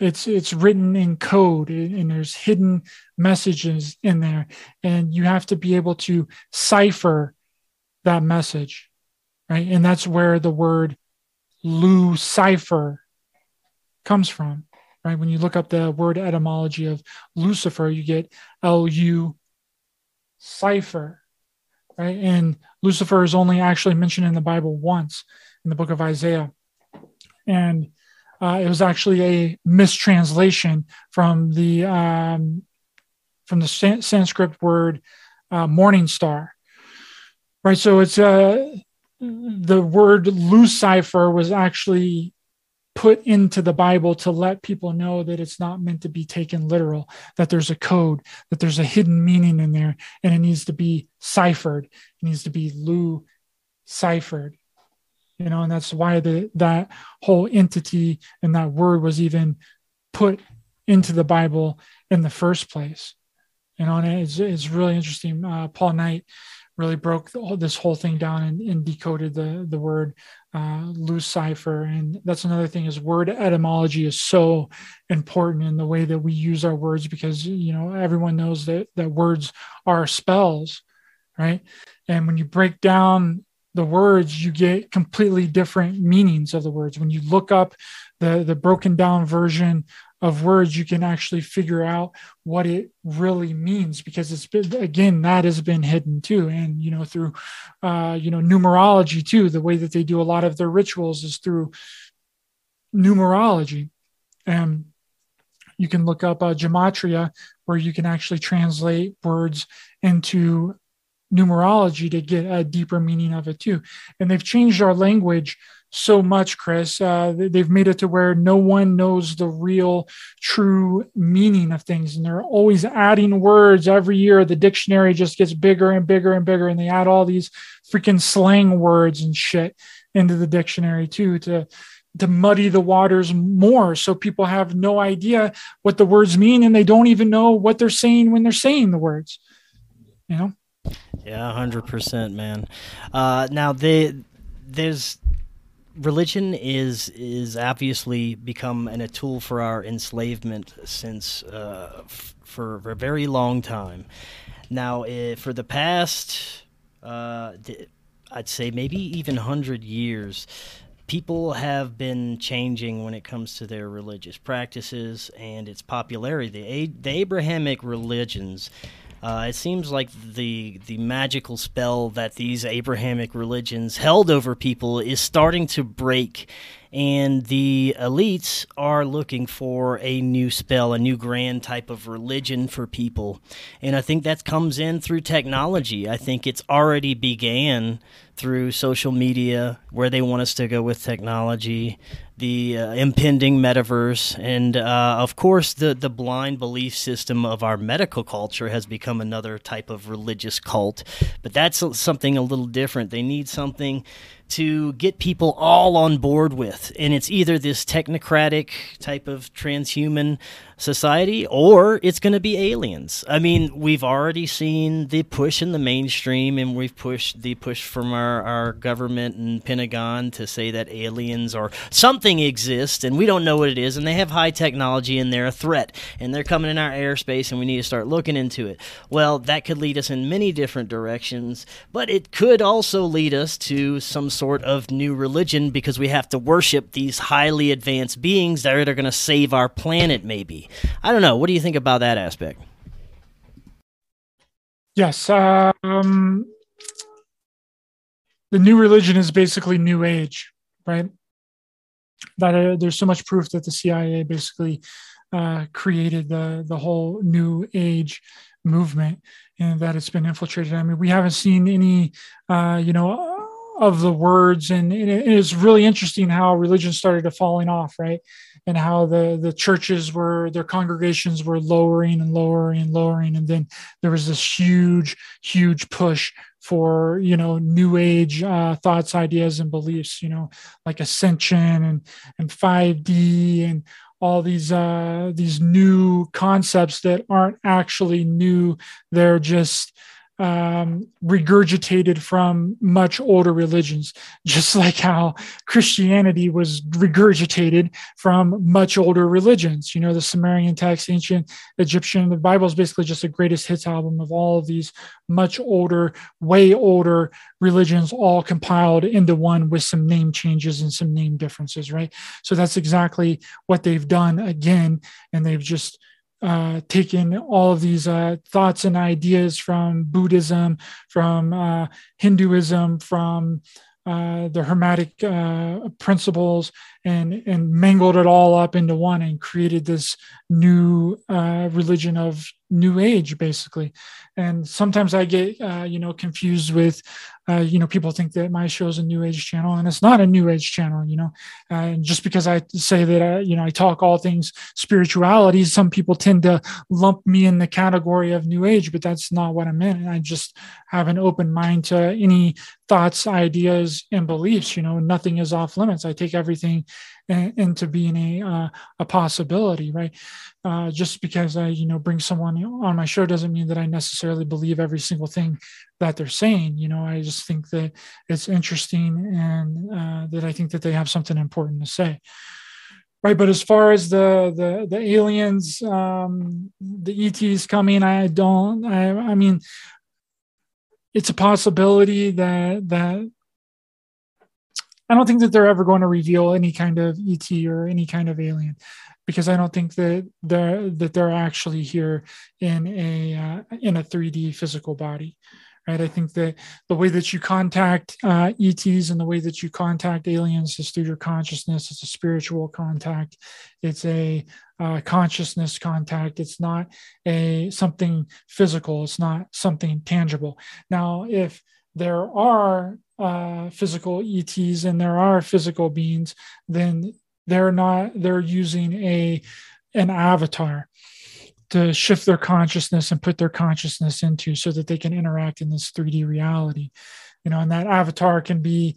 It's it's written in code and there's hidden messages in there, and you have to be able to cipher that message, right? And that's where the word Lucifer comes from, right? When you look up the word etymology of Lucifer, you get L U cipher, right? And Lucifer is only actually mentioned in the Bible once in the book of Isaiah and uh, it was actually a mistranslation from the um, from the Sanskrit word uh, morning star. Right, so it's uh, the word Lucifer was actually put into the Bible to let people know that it's not meant to be taken literal, that there's a code, that there's a hidden meaning in there, and it needs to be ciphered. It needs to be Lu ciphered you know, and that's why the that whole entity and that word was even put into the Bible in the first place. You know, and it's, it's really interesting. Uh, Paul Knight really broke this whole thing down and, and decoded the the word uh, Lucifer, and that's another thing is word etymology is so important in the way that we use our words because you know everyone knows that that words are spells, right? And when you break down the words, you get completely different meanings of the words. When you look up the, the broken down version of words, you can actually figure out what it really means because it's been, again, that has been hidden too. And, you know, through, uh, you know, numerology too, the way that they do a lot of their rituals is through numerology. And you can look up uh, gematria where you can actually translate words into numerology to get a deeper meaning of it too. And they've changed our language so much, Chris. Uh, they've made it to where no one knows the real, true meaning of things. And they're always adding words every year. The dictionary just gets bigger and bigger and bigger. And they add all these freaking slang words and shit into the dictionary too to to muddy the waters more so people have no idea what the words mean and they don't even know what they're saying when they're saying the words you know yeah, hundred percent, man. Uh, now they, there's religion is is obviously become an, a tool for our enslavement since uh, f- for, for, a very long time. Now, uh, for the past, uh, I'd say maybe even hundred years, people have been changing when it comes to their religious practices and its popularity. The, the Abrahamic religions uh, it seems like the the magical spell that these Abrahamic religions held over people is starting to break, and the elites are looking for a new spell, a new grand type of religion for people. And I think that comes in through technology. I think it's already began through social media, where they want us to go with technology, the uh, impending metaverse, and uh, of course, the, the blind belief system of our medical culture has become another type of religious cult. But that's something a little different. They need something to get people all on board with. And it's either this technocratic type of transhuman society or it's going to be aliens. I mean, we've already seen the push in the mainstream and we've pushed the push from our, our government and Pentagon to say that aliens or something exists and we don't know what it is and they have high technology and they're a threat and they're coming in our airspace and we need to start looking into it. Well, that could lead us in many different directions, but it could also lead us to some sort of new religion because we have to worship these highly advanced beings that are going to save our planet maybe. I don't know. What do you think about that aspect? Yes. Um, the new religion is basically New Age, right? That uh, there's so much proof that the CIA basically uh, created the the whole New Age movement and that it's been infiltrated. I mean, we haven't seen any, uh, you know, of the words, and, and it's really interesting how religion started to falling off, right? And how the the churches were their congregations were lowering and lowering and lowering. And then there was this huge huge push for you know new age uh, thoughts ideas and beliefs you know like ascension and and 5d and all these uh, these new concepts that aren't actually new. They're just um, regurgitated from much older religions, just like how Christianity was regurgitated from much older religions. You know, the Sumerian text, ancient Egyptian, the Bible is basically just the greatest hits album of all of these much older, way older religions, all compiled into one with some name changes and some name differences, right? So that's exactly what they've done again. And they've just uh, taken all of these uh, thoughts and ideas from Buddhism, from uh, Hinduism, from uh, the Hermetic uh, principles, and and mangled it all up into one and created this new uh, religion of New Age, basically. And sometimes I get you know confused with uh, you know, people think that my show is a new age channel, and it's not a new age channel. You know, uh, just because I say that, I, you know, I talk all things spirituality, some people tend to lump me in the category of new age, but that's not what I meant. And I just have an open mind to any thoughts, ideas, and beliefs. You know, nothing is off limits. I take everything into being a uh, a possibility, right? Uh, just because I you know bring someone on my show doesn't mean that I necessarily believe every single thing that they're saying. You know, I just think that it's interesting and uh, that I think that they have something important to say. Right, but as far as the the the aliens, um, the ETs coming, I don't. I I mean, it's a possibility that that I don't think that they're ever going to reveal any kind of ET or any kind of alien because I don't think that they're that they're actually here in a uh, in a 3D physical body. Right. I think that the way that you contact uh, ETs and the way that you contact aliens is through your consciousness. It's a spiritual contact. It's a uh, consciousness contact. It's not a something physical. It's not something tangible. Now, if there are uh, physical ETs and there are physical beings, then they're not they're using a an avatar to shift their consciousness and put their consciousness into so that they can interact in this 3D reality. You know, and that avatar can be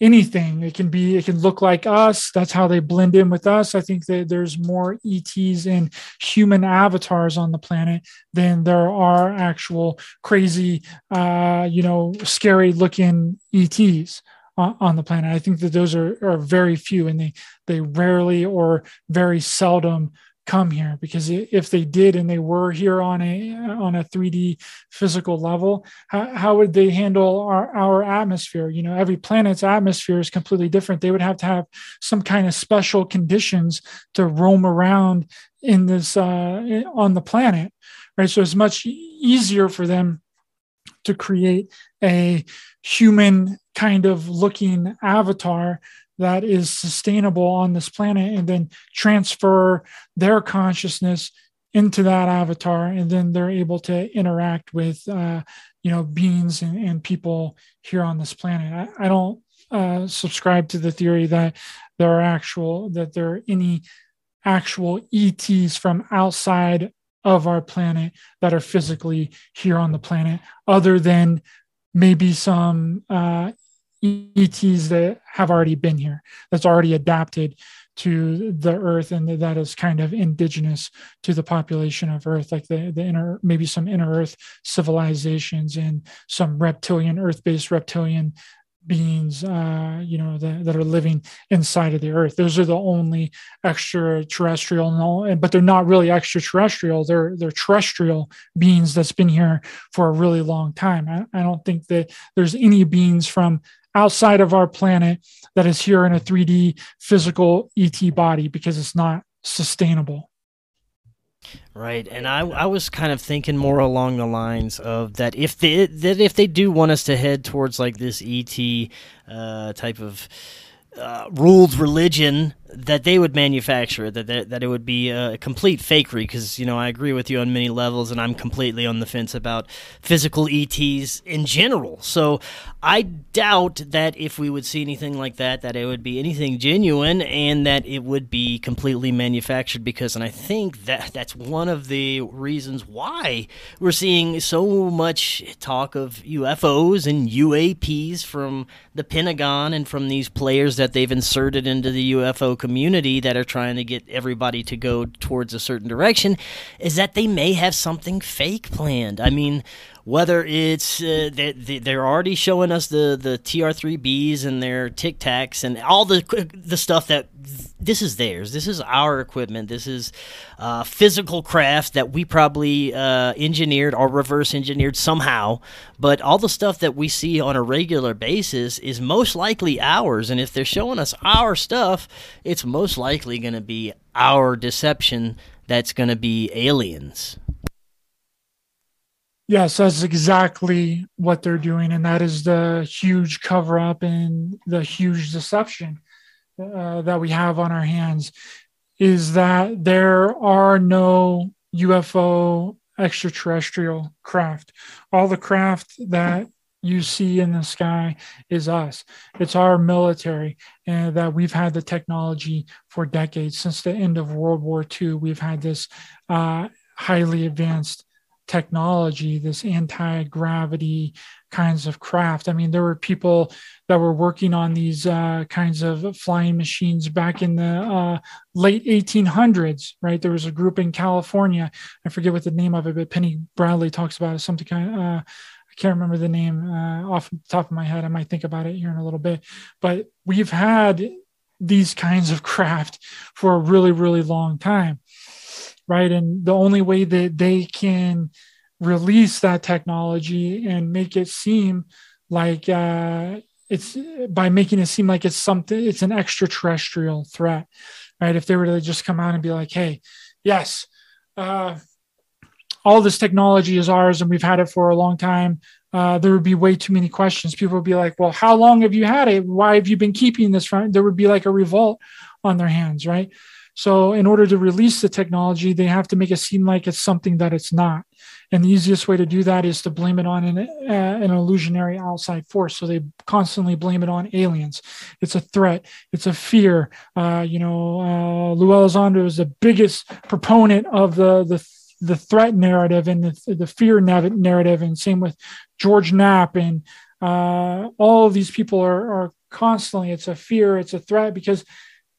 anything. It can be, it can look like us. That's how they blend in with us. I think that there's more ETs and human avatars on the planet than there are actual crazy, uh, you know, scary looking ETs on the planet. I think that those are, are very few and they, they rarely or very seldom come here because if they did and they were here on a on a 3d physical level how, how would they handle our, our atmosphere? You know every planet's atmosphere is completely different. They would have to have some kind of special conditions to roam around in this uh, on the planet right? So it's much easier for them to create a human kind of looking avatar that is sustainable on this planet and then transfer their consciousness into that avatar and then they're able to interact with uh, you know beings and, and people here on this planet. I, I don't uh, subscribe to the theory that there are actual that there are any actual ETs from outside of our planet that are physically here on the planet, other than maybe some uh, ETs that have already been here, that's already adapted to the earth and that is kind of indigenous to the population of earth like the, the inner maybe some inner earth civilizations and some reptilian earth-based reptilian beings uh, you know that, that are living inside of the earth. Those are the only extraterrestrial but they're not really extraterrestrial. They're they're terrestrial beings that's been here for a really long time. I, I don't think that there's any beings from outside of our planet that is here in a 3d physical et body because it's not sustainable. Right, and I, I was kind of thinking more along the lines of that if they that if they do want us to head towards like this ET uh, type of uh, ruled religion that they would manufacture it, that that, that it would be a complete fakery because you know I agree with you on many levels and I'm completely on the fence about physical ETs in general. So I doubt that if we would see anything like that that it would be anything genuine and that it would be completely manufactured because and I think that that's one of the reasons why we're seeing so much talk of UFOs and UAPs from the Pentagon and from these players that they've inserted into the UFO community that are trying to get everybody to go towards a certain direction is that they may have something fake planned. I mean, whether it's uh, they, they're already showing us the the TR3Bs and their Tic Tacs and all the the stuff that this is theirs. This is our equipment. This is uh, physical craft that we probably uh, engineered or reverse engineered somehow. But all the stuff that we see on a regular basis is most likely ours. And if they're showing us our stuff, it's most likely going to be our deception that's going to be aliens. Yes, that's exactly what they're doing. And that is the huge cover up and the huge deception uh, that we have on our hands is that there are no UFO extraterrestrial craft. All the craft that you see in the sky is us. It's our military, and that we've had the technology for decades. Since the end of World War II, we've had this uh, highly advanced technology, this anti gravity kinds of craft. I mean, there were people that were working on these uh, kinds of flying machines back in the uh, late 1800s, right? There was a group in California. I forget what the name of it, but Penny Bradley talks about it. Something kind of, uh, I can't remember the name uh, off the top of my head. I might think about it here in a little bit. But we've had these kinds of craft for a really, really long time right? And the only way that they can release that technology and make it seem like uh, it's by making it seem like it's something, it's an extraterrestrial threat, right? If they were to just come out and be like, hey, yes, uh, all this technology is ours and we've had it for a long time. Uh, there would be way too many questions. People would be like, well, how long have you had it? Why have you been keeping this from? There would be like a revolt on their hands, right? So, in order to release the technology, they have to make it seem like it's something that it's not. And the easiest way to do that is to blame it on an, uh, an illusionary outside force. So they constantly blame it on aliens. It's a threat. It's a fear. Uh, you know, uh, Lou Elizondo is the biggest proponent of the the the threat narrative and the, the fear narrative, and same with George Knapp and uh, all of these people are, are constantly. It's a fear. It's a threat because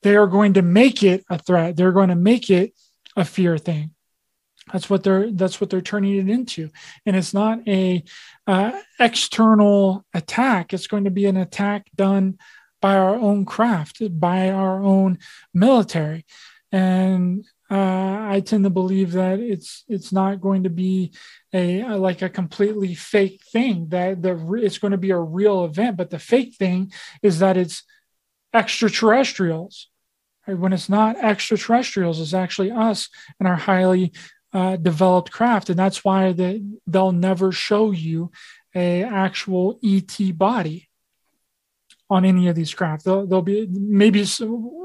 they are going to make it a threat. They're going to make it a fear thing. That's what they're that's what they're turning it into, and it's not a uh, external attack. It's going to be an attack done by our own craft, by our own military, and uh, I tend to believe that it's it's not going to be a, a, like a completely fake thing. That the it's going to be a real event, but the fake thing is that it's extraterrestrials. Right? When it's not extraterrestrials, it's actually us and our highly uh, developed craft, and that's why they, they'll never show you a actual ET body on any of these craft. They'll, they'll be maybe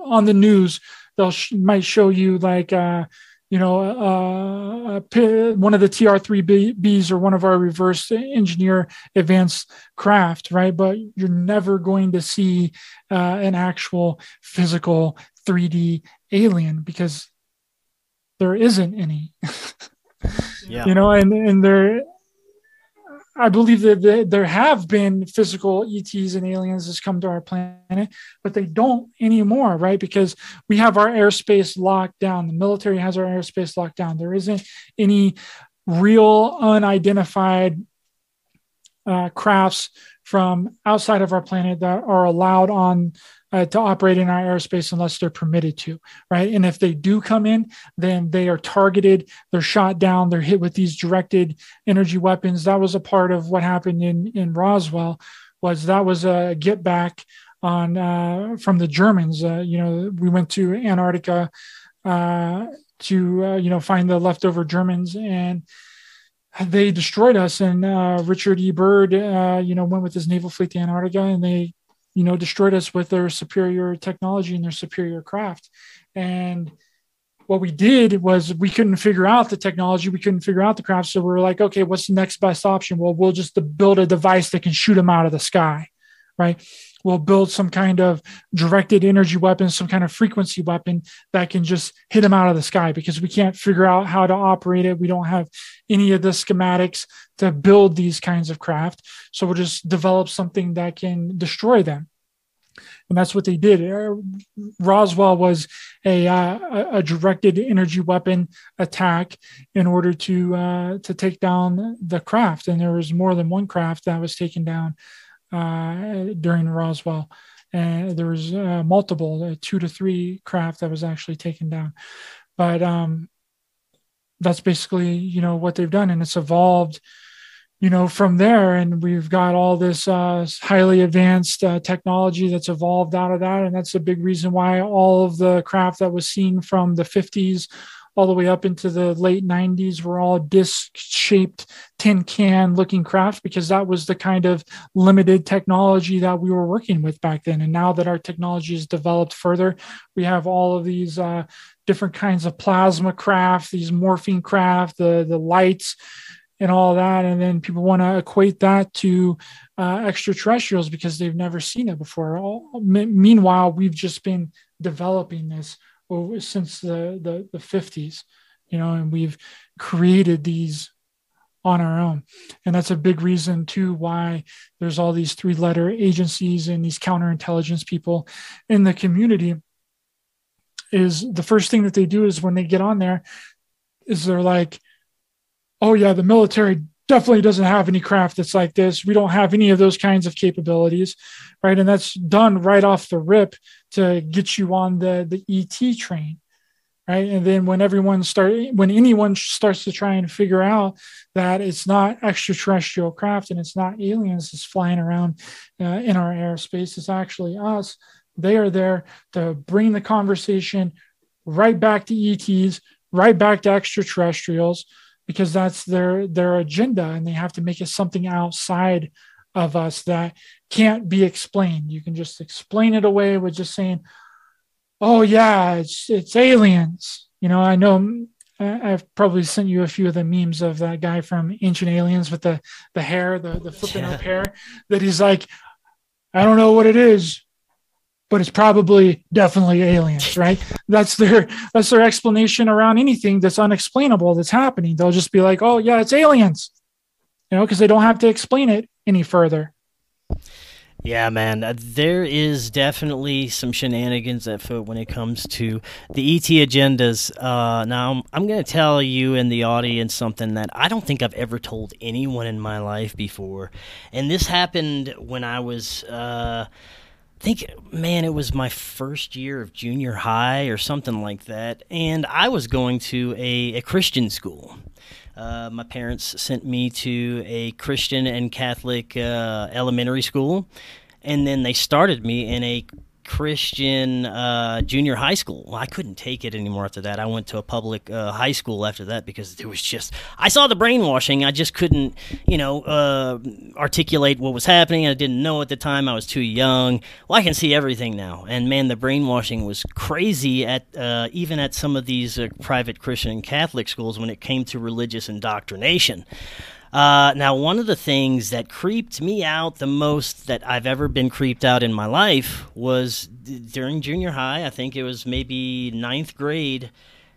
on the news. They'll sh- might show you like uh, you know, uh, uh one of the TR3Bs or one of our reverse engineer advanced craft, right? But you're never going to see uh, an actual physical 3D alien because there isn't any. yeah. You know, and and there I believe that there have been physical ETs and aliens that's come to our planet, but they don't anymore, right? Because we have our airspace locked down. The military has our airspace locked down. There isn't any real unidentified uh, crafts from outside of our planet that are allowed on uh, to operate in our airspace unless they're permitted to, right? And if they do come in, then they are targeted, they're shot down, they're hit with these directed energy weapons. That was a part of what happened in in Roswell. Was that was a get back on uh, from the Germans? Uh, you know, we went to Antarctica uh, to uh, you know find the leftover Germans and they destroyed us. And uh, Richard E. Byrd, uh, you know, went with his naval fleet to Antarctica, and they you know, destroyed us with their superior technology and their superior craft. And what we did was we couldn't figure out the technology, we couldn't figure out the craft. So we were like, okay, what's the next best option? Well, we'll just build a device that can shoot them out of the sky, right? We'll build some kind of directed energy weapon, some kind of frequency weapon that can just hit them out of the sky because we can't figure out how to operate it. We don't have any of the schematics to build these kinds of craft. So we'll just develop something that can destroy them. And that's what they did. Uh, Roswell was a, uh, a directed energy weapon attack in order to uh, to take down the craft, and there was more than one craft that was taken down uh, during Roswell. And there was uh, multiple, uh, two to three craft that was actually taken down. But um, that's basically you know what they've done and it's evolved you know from there and we've got all this uh, highly advanced technology that's evolved out of that and that's a big reason why all of the craft that was seen from the 50s all the way up into the late 90s were all disc shaped tin can looking craft because that was the kind of limited technology that we were working with back then and now that our technology has developed further we have all of these uh, different kinds of plasma craft, these morphine craft, the the lights, and all that. And then people want to equate that to uh, extraterrestrials because they've never seen it before. All, m- meanwhile, we've just been developing this since the, the the 50s, you know, and we've created these on our own. And that's a big reason too why there's all these three letter agencies and these counterintelligence people in the community is the first thing that they do is when they get on there is they're like oh yeah the military definitely doesn't have any craft that's like this. We don't have any of those kinds of capabilities right? And that's done right off the rip to get you on the the et train right? And then when everyone start when anyone starts to try and figure out that it's not extraterrestrial craft and it's not aliens that's flying around uh, in our airspace it's actually us. They are there to bring the conversation right back to ETs, right back to extraterrestrials, because that's their their agenda, and they have to make it something outside of us that can't be explained. You can just explain it away with just saying, "Oh yeah, it's it's aliens." You know, I know I've probably sent you a few of the memes of that guy from Ancient Aliens with the the hair, the the flipping yeah. up hair, that he's like, I don't know what it is, but it's probably definitely aliens, right? that's their that's their explanation around anything that's unexplainable that's happening. They'll just be like, "Oh yeah, it's aliens," you know, because they don't have to explain it any further. Yeah, man, uh, there is definitely some shenanigans afoot when it comes to the ET agendas. Uh, now, I'm going to tell you and the audience something that I don't think I've ever told anyone in my life before, and this happened when I was. Uh, think, man, it was my first year of junior high or something like that. And I was going to a, a Christian school. Uh, my parents sent me to a Christian and Catholic uh, elementary school. And then they started me in a Christian uh, junior high school. Well, I couldn't take it anymore after that. I went to a public uh, high school after that because it was just I saw the brainwashing. I just couldn't, you know, uh, articulate what was happening. I didn't know at the time. I was too young. Well, I can see everything now, and man, the brainwashing was crazy at uh, even at some of these uh, private Christian and Catholic schools when it came to religious indoctrination. Uh, now, one of the things that creeped me out the most that I've ever been creeped out in my life was d- during junior high. I think it was maybe ninth grade.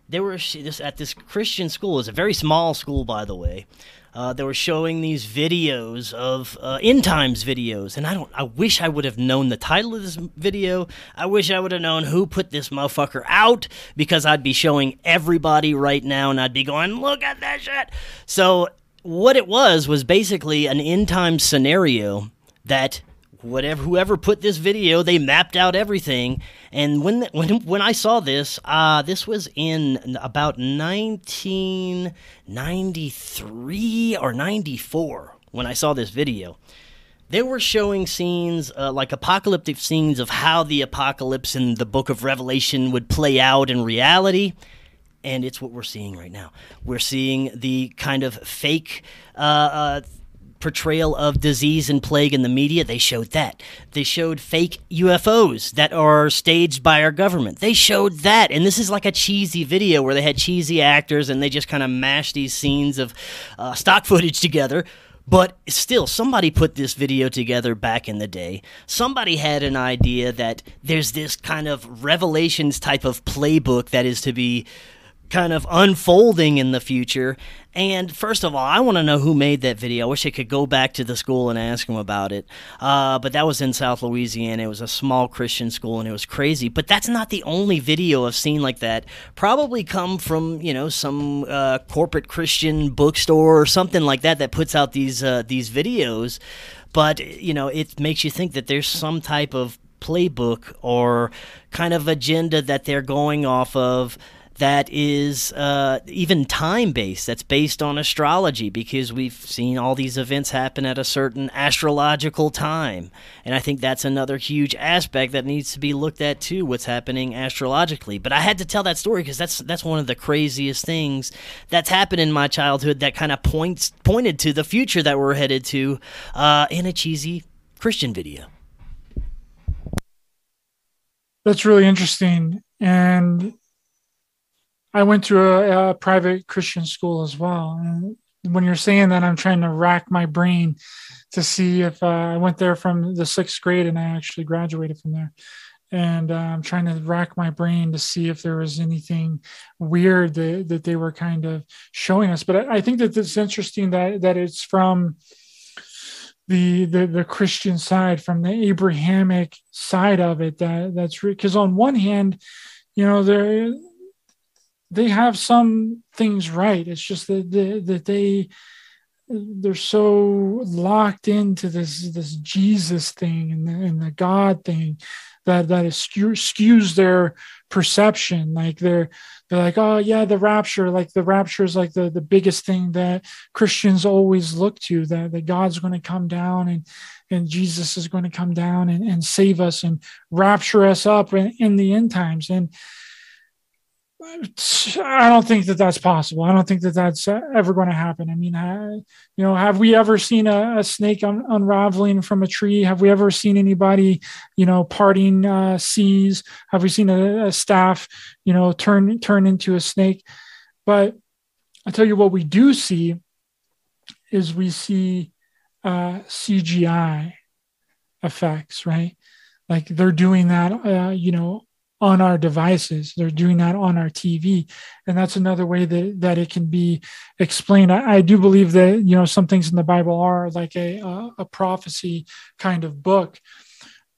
They were this at this Christian school. It's a very small school, by the way. Uh, they were showing these videos of uh, end times videos, and I don't. I wish I would have known the title of this video. I wish I would have known who put this motherfucker out because I'd be showing everybody right now, and I'd be going, "Look at that shit." So what it was was basically an end time scenario that whatever whoever put this video they mapped out everything. And when when when I saw this uh this was in about 1993 or 94 when I saw this video. They were showing scenes uh, like apocalyptic scenes of how the apocalypse in the book of revelation would play out in reality and it's what we're seeing right now. We're seeing the kind of fake uh, uh, portrayal of disease and plague in the media. They showed that. They showed fake UFOs that are staged by our government. They showed that. And this is like a cheesy video where they had cheesy actors and they just kind of mashed these scenes of uh, stock footage together. But still, somebody put this video together back in the day. Somebody had an idea that there's this kind of revelations type of playbook that is to be kind of unfolding in the future. And first of all, I want to know who made that video. I wish I could go back to the school and ask them about it. Uh, but that was in South Louisiana. It was a small Christian school, and it was crazy. But that's not the only video I've seen like that. Probably come from you know some uh, corporate Christian bookstore or something like that that puts out these uh, these videos. But you know, it makes you think that there's some type of playbook or kind of agenda that they're going off of that is uh, even time based, that's based on astrology, because we've seen all these events happen at a certain astrological time. And I think that's another huge aspect that needs to be looked at too, what's happening astrologically. But I had to tell that story because that's that's one of the craziest things that's happened in my childhood that kind of points pointed to the future that we're headed to uh, in a cheesy Christian video. That's really interesting. And I went to a, a, private Christian school as well. And when you're saying that, I'm trying to rack my brain to see if uh, I went there from the sixth grade and I actually graduated from there. And uh, I'm trying to rack my brain to see if there was anything weird that, that they were kind of showing us. But I, I think that it's interesting that that it's from the the, the Christian side, from the Abrahamic side of it. That that's because on one hand, you know, there they have some things right. It's just that they, that they they're so locked into this this Jesus thing and the, and the God thing that that skew, skews their perception. Like they're they're like, oh yeah, the rapture. Like the rapture is like the the biggest thing that Christians always look to. That that God's going to come down and and Jesus is going to come down and, and save us and rapture us up in, in the end times. And I don't think that that's possible. I don't think that that's ever going to happen. I mean, I, you know, have we ever seen a, a snake un- unraveling from a tree? Have we ever seen anybody, you know, parting uh, seas? Have we seen a, a staff, you know, turn turn into a snake? But I tell you what, we do see is we see uh, CGI effects, right? Like they're doing that, uh, you know, on our devices. They're doing that on our TV. And that's another way that, that it can be explained. I, I do believe that, you know, some things in the Bible are like a, a, a prophecy kind of book.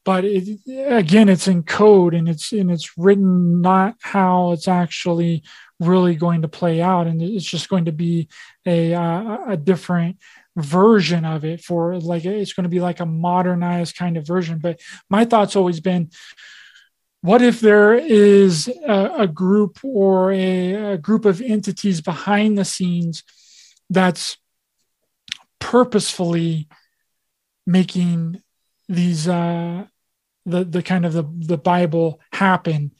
But it, again, it's in code and it's and it's written not how it's actually really going to play out, and it's just going to be a uh, a different version of it for like it's going to be like a modernized kind of version. But my thought's always been what if there is a, a group or a, a, group of entities behind the scenes that's purposefully making these uh, the the kind of the the Bible happen,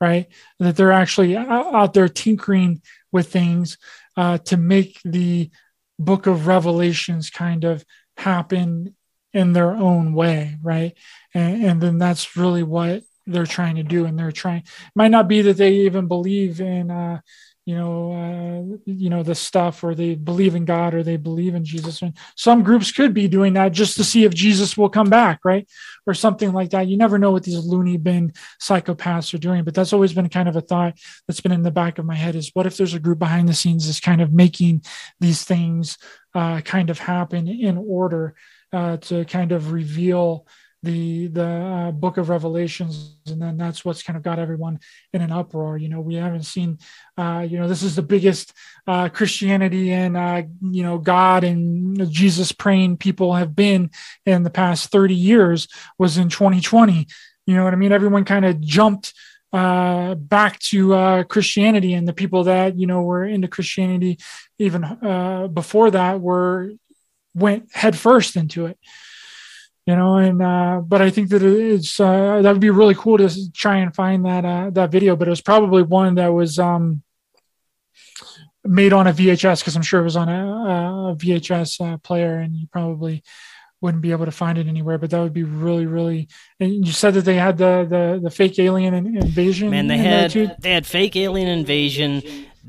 right? That they're actually out there tinkering with things uh, to make the book of Revelations kind of happen in their own way, right? And, and then that's really what they're trying to do, and they're trying. Might not be that they even believe in. Uh, you know, uh, you know the stuff, or they believe in God, or they believe in Jesus. And some groups could be doing that just to see if Jesus will come back, right, or something like that. You never know what these loony bin psychopaths are doing, but that's always been kind of a thought that's been in the back of my head: is what if there's a group behind the scenes that's kind of making these things uh, kind of happen in order uh, to kind of reveal the the uh, book of revelations and then that's what's kind of got everyone in an uproar you know we haven't seen uh, you know this is the biggest uh, christianity and uh, you know god and jesus praying people have been in the past 30 years was in 2020 you know what i mean? Everyone kind of jumped uh, back to uh, christianity and the people that you know were into christianity even uh, before that were went headfirst into it you know and uh, but i think that it's uh, that would be really cool to try and find that uh, that video but it was probably one that was um, made on a vhs because i'm sure it was on a, a vhs uh, player and you probably wouldn't be able to find it anywhere but that would be really really and you said that they had the the, the fake alien invasion man they had they had fake alien invasion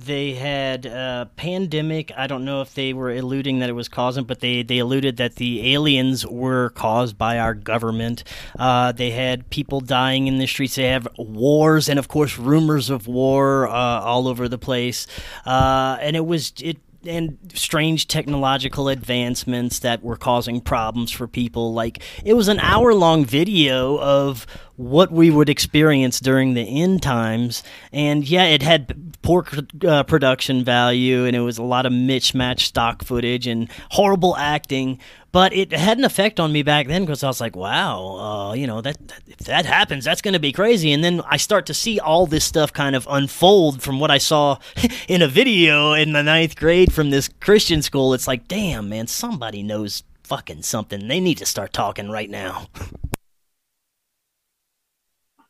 they had a pandemic. I don't know if they were alluding that it was causing, but they, they alluded that the aliens were caused by our government. Uh, they had people dying in the streets. They have wars and, of course, rumors of war uh, all over the place. Uh, and it was it and strange technological advancements that were causing problems for people. Like it was an hour long video of what we would experience during the end times, and yeah, it had poor uh, production value, and it was a lot of mismatched stock footage and horrible acting. But it had an effect on me back then because I was like, "Wow, uh, you know that, that if that happens, that's going to be crazy." And then I start to see all this stuff kind of unfold from what I saw in a video in the ninth grade from this Christian school. It's like, damn, man, somebody knows fucking something. They need to start talking right now.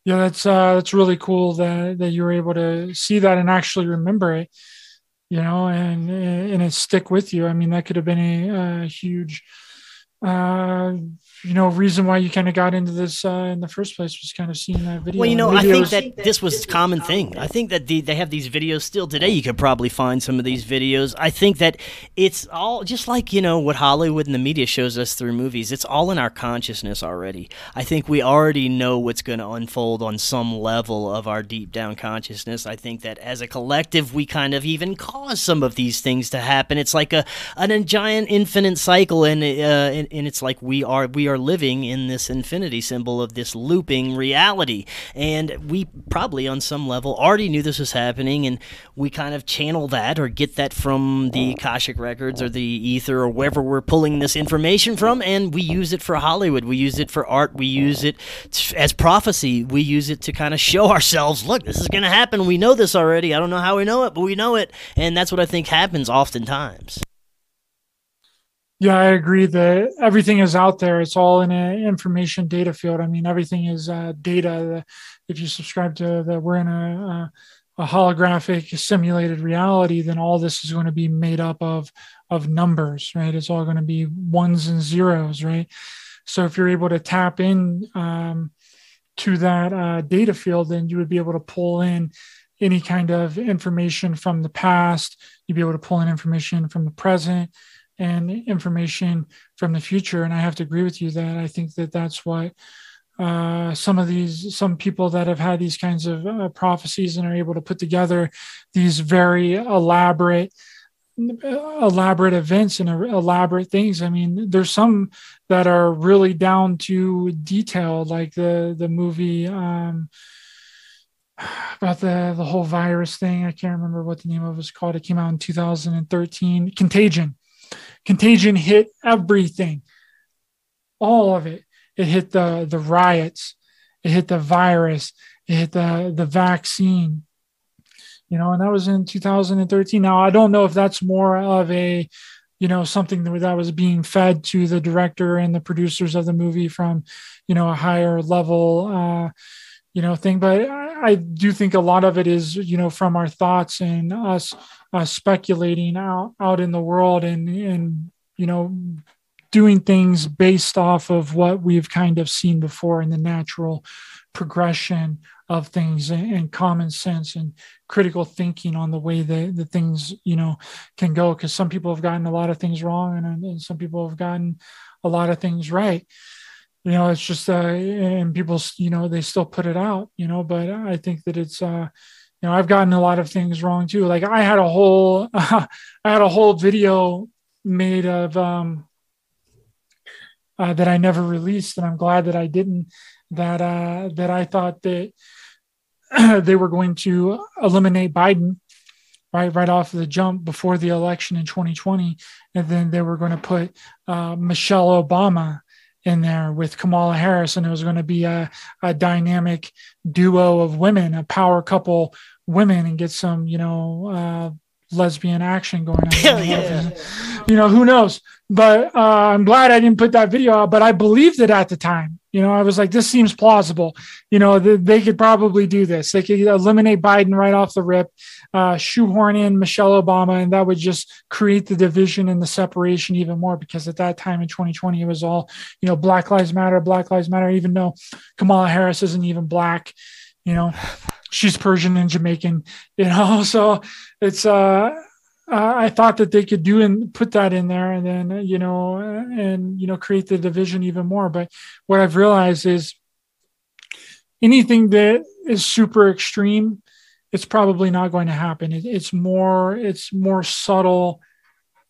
yeah, that's uh, that's really cool that that you were able to see that and actually remember it, you know, and and it stick with you. I mean, that could have been a, a huge uh, you know reason why you kind of got into this uh, in the first place was kind of seeing that video. Well, you know, I think that this was a common thing. I think that the, they have these videos still today. You could probably find some of these videos. I think that it's all just like you know what Hollywood and the media shows us through movies. It's all in our consciousness already. I think we already know what's going to unfold on some level of our deep down consciousness. I think that as a collective, we kind of even cause some of these things to happen. It's like a an, a giant infinite cycle, and, uh, and and it's like we are we are living in this infinity symbol of this looping reality. And we probably on some level already knew this was happening and we kind of channel that or get that from the akashic records or the ether or wherever we're pulling this information from and we use it for hollywood. We use it for art. We use it as prophecy. We use it to kind of show ourselves look this is going to happen. We know this already. I don't know how we know it but we know it. And that's what i think happens oftentimes yeah, I agree that everything is out there. It's all in an information data field. I mean, everything is uh, data. If you subscribe to that, we're in a, a, holographic simulated reality, then all this is going to be made up of of numbers, right? It's all going to be ones and zeros, right? So if you're able to tap in um, to that uh, data field, then you would be able to pull in any kind of information from the past. You'd be able to pull in information from the present and information from the future. And I have to agree with you that I think that that's why uh, some of these some people that have had these kinds of uh, prophecies and are able to put together these very elaborate elaborate events and elaborate things. I mean there's some that are really down to detail like the the movie um, about the the whole virus thing. I can't remember what the name of it was called. It came out in 2013 contagion Contagion hit everything, all of it. It hit the the riots, it hit the virus, it hit the the vaccine. You know, and that was in 2013. Now I don't know if that's more of a you know something that was being fed to the director and the producers of the movie from you know a higher level uh you know thing but I, do think a lot of it is you know from our thoughts and us uh, speculating out out in the world and and you know doing things based off of what we've kind of seen before in the natural progression of things and, and common sense and critical thinking on the way that the things you know can go. Because some people have gotten a lot of things wrong and, and some people have gotten a lot of things right you know it's just uh and people you know they still put it out you know but i think that it's uh you know i've gotten a lot of things wrong too. Like i had a whole i had a whole video made of um uh, that i never released and i'm glad that i didn't that uh that i thought that they were going to eliminate Biden right right off the jump before the election in 2020, and then they were going to put uh, Michelle Obama in there with Kamala Harris, and it was going to be a, a dynamic duo of women, a power couple women, and get some you know uh, lesbian action going on. Hell yeah. You know, who knows? But uh, I'm glad I didn't put that video out, but I believed it at the time. You know, I was like, this seems plausible. You know, th- they could probably do this. They could eliminate Biden right off the rip, uh, shoehorn in Michelle Obama, and that would just create the division and the separation even more. Because at that time in 2020, it was all, you know, Black Lives Matter, Black Lives Matter, even though Kamala Harris isn't even black, you know she's Persian and Jamaican, you know. So it's uh, I thought that they could do and put that in there, and then you know, and you know, create the division even more. But what I've realized is anything that is super extreme, it's probably not going to happen. It, it's more, it's more subtle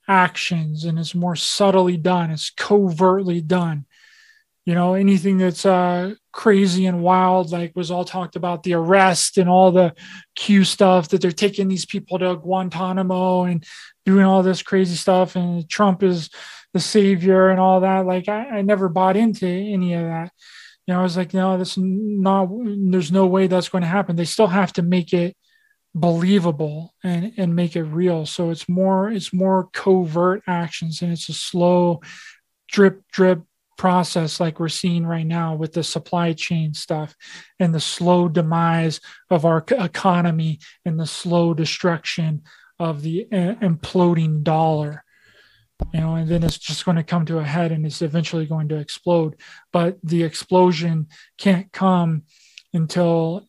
actions, and it's more subtly done. It's covertly done you know anything that's uh, crazy and wild like was all talked about the arrest and all the q stuff that they're taking these people to guantanamo and doing all this crazy stuff and trump is the savior and all that like i, I never bought into any of that you know i was like no that's not there's no way that's going to happen. They still have to make it believable and and make it real. So it's more it's more covert actions and it's a slow drip drip process like we're seeing right now with the supply chain stuff and the slow demise of our economy and the slow destruction of the uh, imploding dollar you know and then it's just going to come to a head and it's eventually going to explode but the explosion can't come until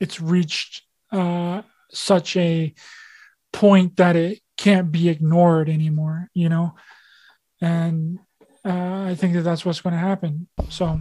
it's reached uh, such a point that it can't be ignored anymore you know and uh, I think that that's what's going to happen. So,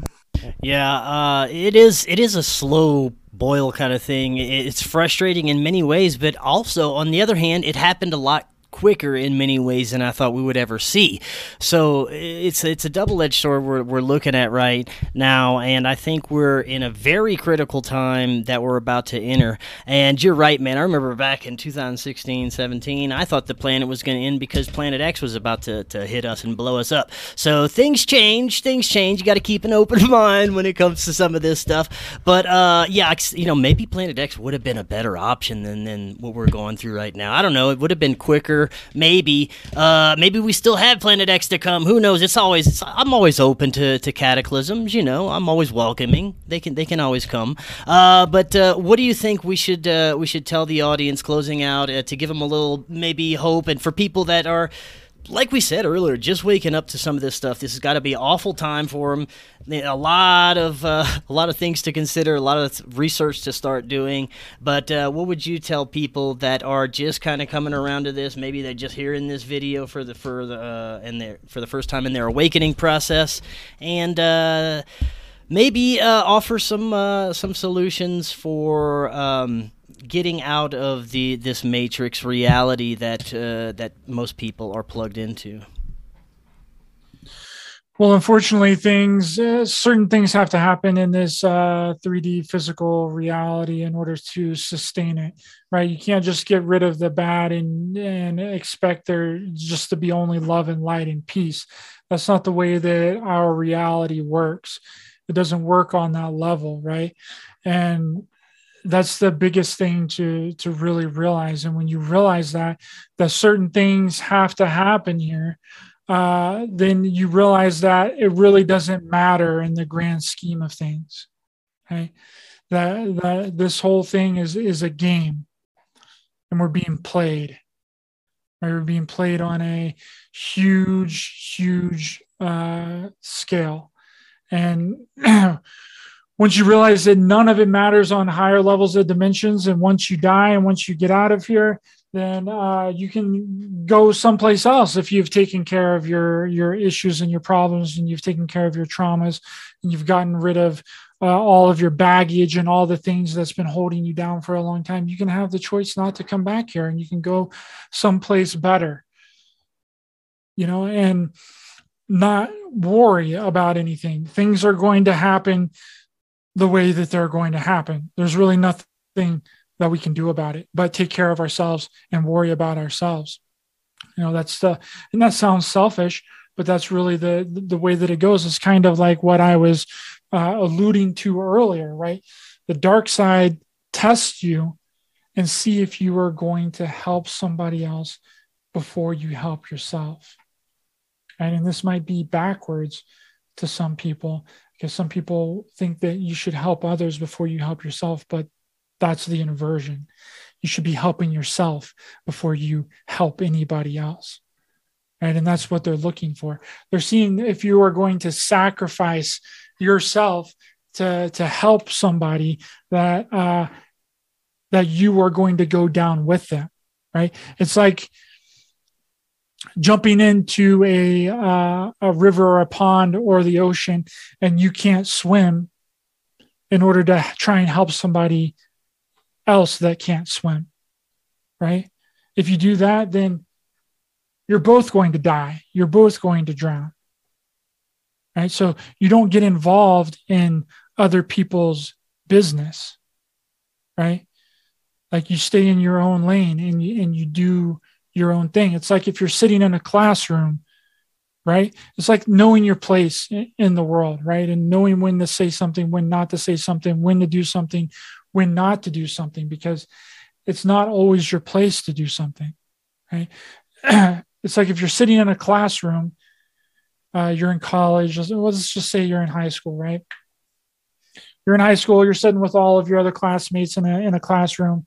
yeah, uh, it is. It is a slow boil kind of thing. It's frustrating in many ways, but also on the other hand, it happened a lot quicker in many ways than I thought we would ever see. So it's it's a double edged sword we're, we're looking at right now, and I think we're in a very critical time that we're about to enter. And you're right, man. I remember back in 2016, 17, I thought the planet was going to end because Planet X was about to, to hit us and blow us up. So things change, things change. You got to keep an open mind when it comes to some of this stuff. But uh, yeah, you know, maybe Planet X would have been a better option than, than what we're going through right now. I don't know. It would have been quicker Maybe, uh, maybe we still have Planet X to come. Who knows? It's always. It's, I'm always open to, to cataclysms. You know, I'm always welcoming. They can they can always come. Uh, but uh, what do you think we should uh, we should tell the audience closing out uh, to give them a little maybe hope and for people that are like we said earlier, just waking up to some of this stuff. This has got to be awful time for them. A lot of uh, a lot of things to consider, a lot of research to start doing. But uh, what would you tell people that are just kind of coming around to this? Maybe they're just hearing this video for the for the uh, and their for the first time in their awakening process, and uh, maybe uh, offer some uh, some solutions for. Um, getting out of the this matrix reality that uh, that most people are plugged into? Well, unfortunately, things uh, certain things have to happen in this uh, 3D physical reality in order to sustain it, right? You can't just get rid of the bad and and expect there just to be only love and light and peace. That's not the way that our reality works. It doesn't work on that level, right? And that's the biggest thing to to really realize. And when you realize that that certain things have to happen here uh, then you realize that it really doesn't matter in the grand scheme of things okay that that this whole thing is is a game and we're being played right? we're being played on a huge huge uh, scale. And once you realize that none of it matters on higher levels of dimensions, and once you die and once you get out of here, then uh, you can go someplace else if you've taken care of your your issues and your problems, and you've taken care of your traumas, and you've gotten rid of uh, all of your baggage and all the things that's been holding you down for a long time. You can have the choice not to come back here, and you can go someplace better. You know, and not worry about anything. Things are going to happen the way that they're going to happen. There's really nothing that we can do about it but take care of ourselves and worry about ourselves. You know, that's the, and that sounds selfish, but that's really the, the way that it goes. It's kind of like what I was uh, alluding to earlier, right? The dark side tests you and see if you are going to help somebody else before you help yourself. And this might be backwards to some people because some people think that you should help others before you help yourself, but that's the inversion. You should be helping yourself before you help anybody else. Right. And that's what they're looking for. They're seeing if you are going to sacrifice yourself to, to help somebody that uh, that you are going to go down with them. Right. It's like jumping into a uh, a river or a pond or the ocean and you can't swim in order to try and help somebody else that can't swim right? If you do that then you're both going to die. You're both going to drown right? So you don't get involved in other people's business right? Like you stay in your own lane and you, and you do your own thing. It's like if you're sitting in a classroom, right? It's like knowing your place in the world, right? And knowing when to say something, when not to say something, when to do something, when not to do something, because it's not always your place to do something, right? it's like if you're sitting in a classroom, uh, you're in college, let's just say you're in high school, right? You're in high school, you're sitting with all of your other classmates in a, in a classroom,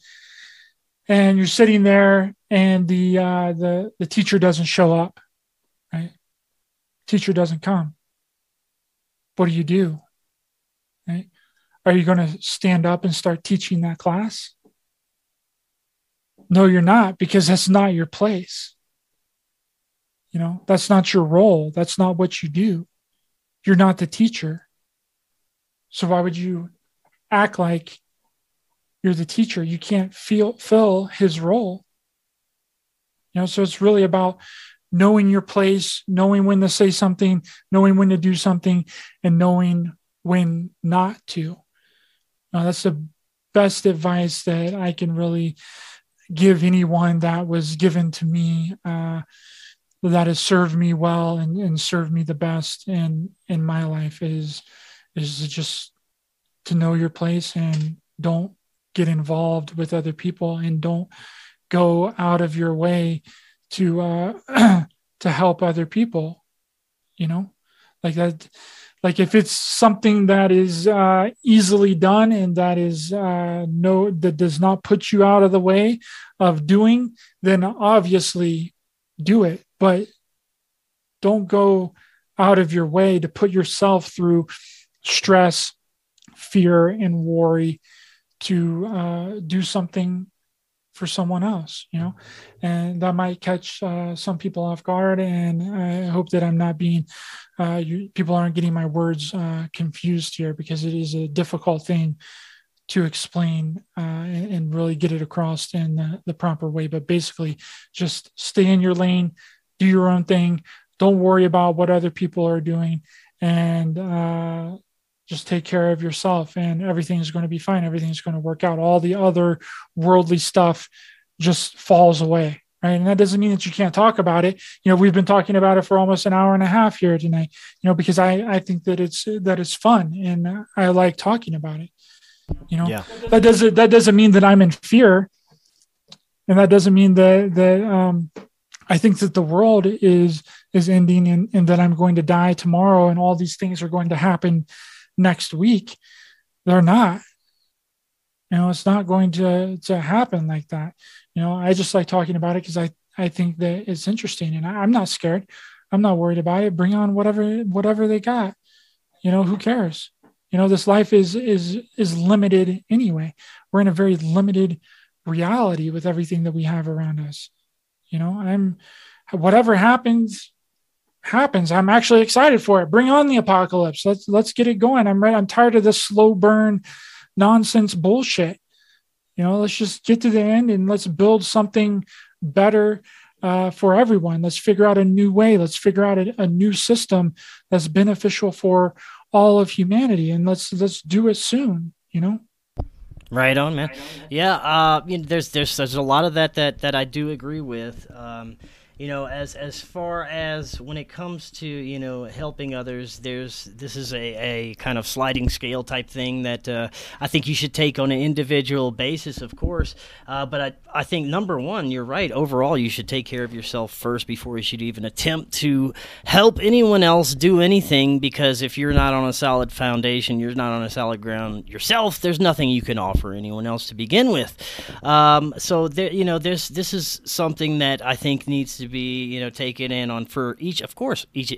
and you're sitting there and the uh, the the teacher doesn't show up right? Teacher doesn't come. What do you do right? Are you going to stand up and start teaching that class? No you're not because that's not your place. You know that's not your role. That's not what you do. You're not the teacher. So why would you act like you're the teacher? You can't feel fill his role you know so it's really about knowing your place knowing when to say something knowing when to do something and knowing when not to. Now, that's the best advice that i can really give anyone that was given to me uh, that has served me well and, and served me the best in in my life is is just to know your place and don't get involved with other people and don't go out of your way to uh, to help other people you know? Like that like if it's something that is uh, easily done and that is uh, no that does not put you out of the way of doing then obviously do it. But don't go out of your way to put yourself through stress fear and worry to uh, do something for someone else, you know, and that might catch uh, some people off guard. And I hope that I'm not being, uh, you, people aren't getting my words uh, confused here because it is a difficult thing to explain uh, and, and, really get it across in the, the, proper way. But basically, just stay in your lane, do your own thing, don't worry about what other people are doing, and uh, just take care of yourself and everything's going to be fine. Everything's going to work out. All the other worldly stuff just falls away right? And that doesn't mean that you can't talk about it. You know we've been talking about it for almost an hour and a half here tonight you know because i i think that it's that it's fun and i like talking about it You know, Yeah. that doesn't that doesn't mean that I'm in fear, and that doesn't mean that that um, I think that the world is is ending and, and that I'm going to die tomorrow and all these things are going to happen next week. They're not. You know, it's not going to to happen like that. You know, I just like talking about it because I I think that it's interesting and I, I'm not scared. I'm not worried about it. Bring on whatever whatever they got. You know, who cares? You know, this life is is is limited anyway. We're in a very limited reality with everything that we have around us. You know, I'm whatever happens happens. I'm actually excited for it. Bring on the apocalypse. Let's let's get it going. I'm ready. I'm tired of this slow burn nonsense bullshit. You know, let's just get to the end and let's build something better uh, for everyone. Let's figure out a new way. Let's figure out a, a new system that's beneficial for all of humanity, and let's let's do it soon. You know. Right on, man. Yeah, uh, you know, there's there's there's a lot of that that that I do agree with. Um, you know, as as far as when it comes to you know helping others, there's this is a, a kind of sliding scale type thing that uh, I think you should take on an individual basis, of course. Uh, but I I think number one, you're right. Overall, you should take care of yourself first before you should even attempt to help anyone else do anything. Because if you're not on a solid foundation, you're not on a solid ground yourself. There's nothing you can offer anyone else to begin with. Um, so there, you know, this this is something that I think needs to be you know taken in on for each, of course, each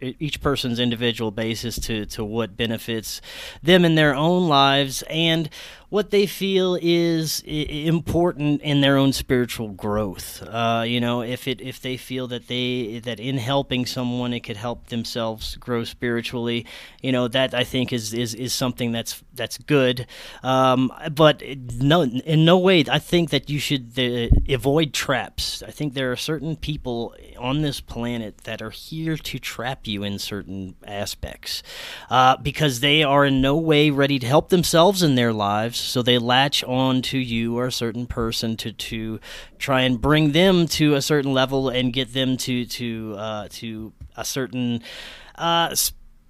each person's individual basis to to what benefits them in their own lives. And what they feel is important in their own spiritual growth. Uh, you know, if it if they feel that they that in helping someone it could help themselves grow spiritually, you know, that I think is is, is something that's that's good. Um, but no, in no way I think that you should uh, avoid traps. I think there are certain people on this planet that are here to trap you in certain aspects uh, because they are in no way ready to help themselves in their lives so they latch on to you or a certain person to to try and bring them to a certain level and get them to to uh, to a certain uh,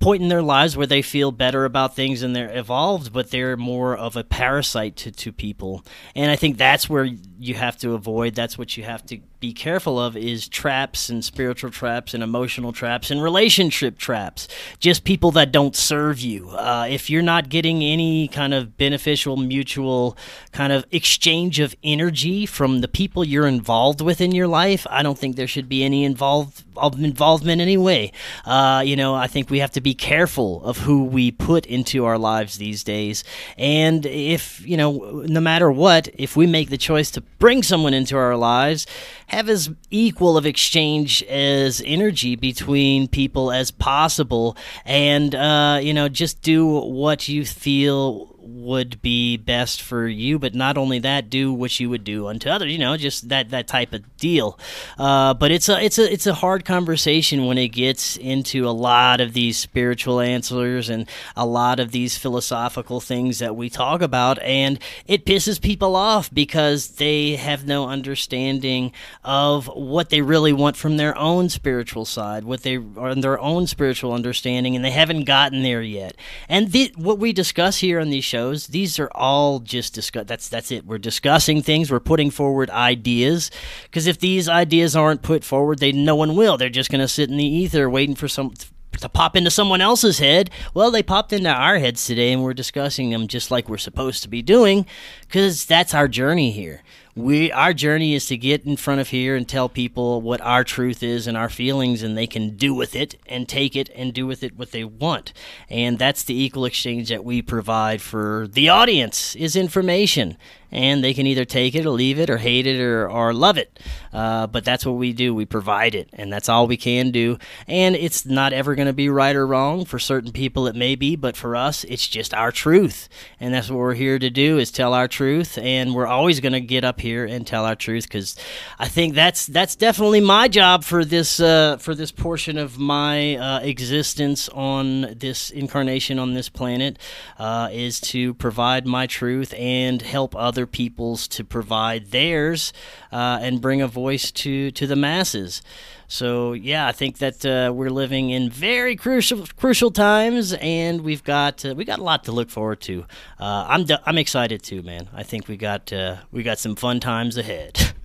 point in their lives where they feel better about things and they're evolved, but they're more of a parasite to, to people. And I think that's where you have to avoid. That's what you have to be careful of is traps and spiritual traps and emotional traps and relationship traps. Just people that don't serve you. Uh, if you're not getting any kind of beneficial, mutual kind of exchange of energy from the people you're involved with in your life, I don't think there should be any involved involvement anyway. Uh, you know, I think we have to be careful of who we put into our lives these days. And if, you know, no matter what, if we make the choice to bring someone into our lives, have as equal of exchange as energy between people as possible, and uh, you know, just do what you feel would be best for you but not only that do what you would do unto others you know just that that type of deal uh, but it's a it's a it's a hard conversation when it gets into a lot of these spiritual answers and a lot of these philosophical things that we talk about and it pisses people off because they have no understanding of what they really want from their own spiritual side what they are their own spiritual understanding and they haven't gotten there yet and the, what we discuss here on these shows. These are all just discuss. That's that's it. We're discussing things. We're putting forward ideas. Because if these ideas aren't put forward, they no one will. They're just going to sit in the ether, waiting for some to pop into someone else's head. Well, they popped into our heads today, and we're discussing them just like we're supposed to be doing, because that's our journey here we our journey is to get in front of here and tell people what our truth is and our feelings and they can do with it and take it and do with it what they want and that's the equal exchange that we provide for the audience is information and they can either take it or leave it or hate it or, or love it. Uh, but that's what we do. We provide it, and that's all we can do. And it's not ever going to be right or wrong. For certain people, it may be, but for us, it's just our truth. And that's what we're here to do is tell our truth. And we're always going to get up here and tell our truth because I think that's that's definitely my job for this uh, for this portion of my uh, existence on this incarnation on this planet uh, is to provide my truth and help other people's to provide theirs uh, and bring a voice to to the masses. So yeah, I think that uh, we're living in very crucial crucial times, and we've got uh, we got a lot to look forward to. Uh, I'm I'm excited too, man. I think we got uh, we got some fun times ahead.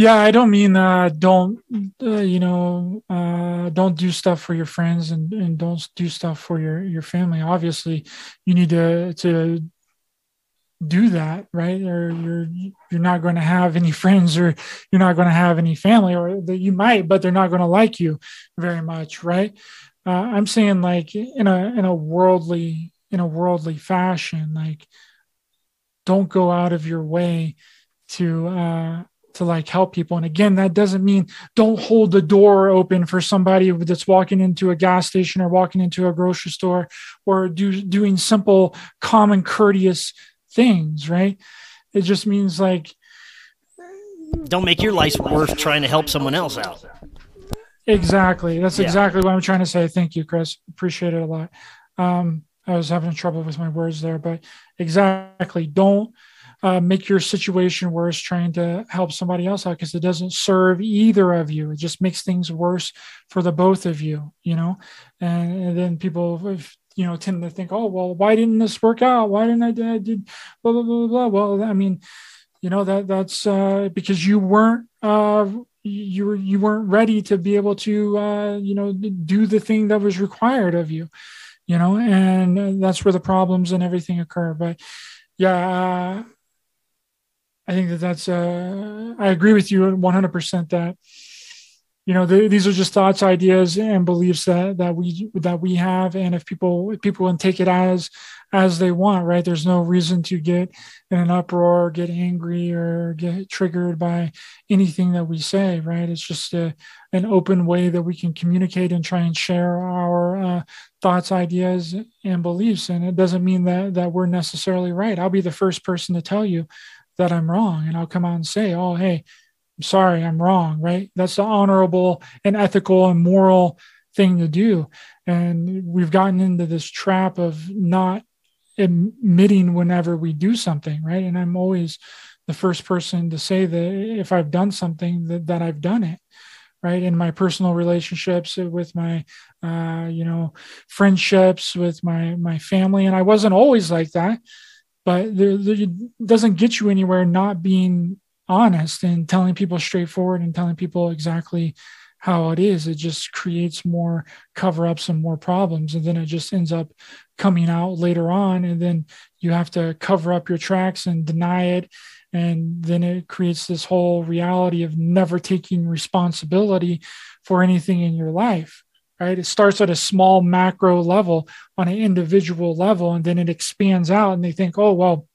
Yeah, I don't mean uh, don't uh, you know don't do stuff for your friends and, and don't do stuff for your your family. Obviously, you need to to do that, right? Or you're you're not going to have any friends, or you're not going to have any family, or that you might, but they're not going to like you very much, right? Uh, I'm saying like in a in a worldly in a worldly fashion, like don't go out of your way to uh, to like help people. And again, that doesn't mean don't hold the door open for somebody that's walking into a gas station or walking into a grocery store or do doing simple, common, courteous things, right? It just means like don't make your life worth trying to help someone else out. Exactly. That's yeah. exactly what I'm trying to say. Thank you, Chris. Appreciate it a lot. Um, I was having trouble with my words there, but exactly. Don't uh, make your situation worse trying to help somebody else out because it doesn't serve either of you. It just makes things worse for the both of you, you know. And, and then people, you know, tend to think, oh, well, why didn't this work out? Why didn't I, I did blah blah blah blah. Well, I mean, you know that that's uh, because you weren't uh, you were you weren't ready to be able to uh, you know do the thing that was required of you you know and that's where the problems and everything occur but yeah uh, I think that that's, uh, I agree with you 100% that, you know, the, these are just thoughts, ideas, and beliefs that, that we, that we have. And if people, if people can take it as, as they want, right. There's no reason to get in an uproar, get angry or get triggered by anything that we say, right. It's just a, an open way that we can communicate and try and share our uh, thoughts, ideas, and beliefs. And it doesn't mean that, that we're necessarily right. I'll be the first person to tell you that I'm wrong. And I'll come out and say, oh, hey, sorry, I'm wrong, right? That's the honorable and ethical and moral thing to do. And we've gotten into this trap of not admitting whenever we do something, right? And I'm always the first person to say that if I've done something, that, that I've done it right in my personal relationships with my uh, you know friendships with my my family and i wasn't always like that but there, there, it doesn't get you anywhere not being honest and telling people straightforward and telling people exactly how it is. It just creates more cover ups and more problems. And then it just ends up coming out later on. And then you have to cover up your tracks and deny it. And then it creates this whole reality of never taking responsibility for anything in your life right? It starts at a small macro level on an individual level, and then it expands out, and they think, oh, well,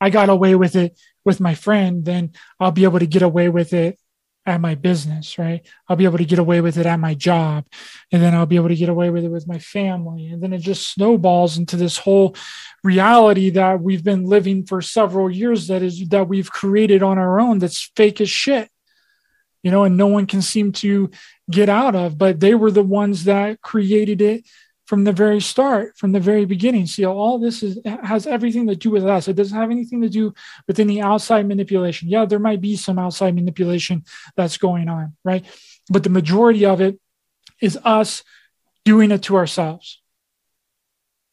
I got away with it with my friend, then I'll be able to get away with it at my business, right? I'll be able to get away with it at my job, and then I'll be able to get away with it with my family. And then it just snowballs into this whole reality that we've been living for several years that is that we've created on our own that's fake as shit you know, and no one can seem to get out of, but they were the ones that created it from the very start, from the very beginning. See, all this is has everything to do with us. It doesn't have anything to do with any outside manipulation. Yeah, there might be some outside manipulation that's going on, right? But the majority of it is us doing it to ourselves.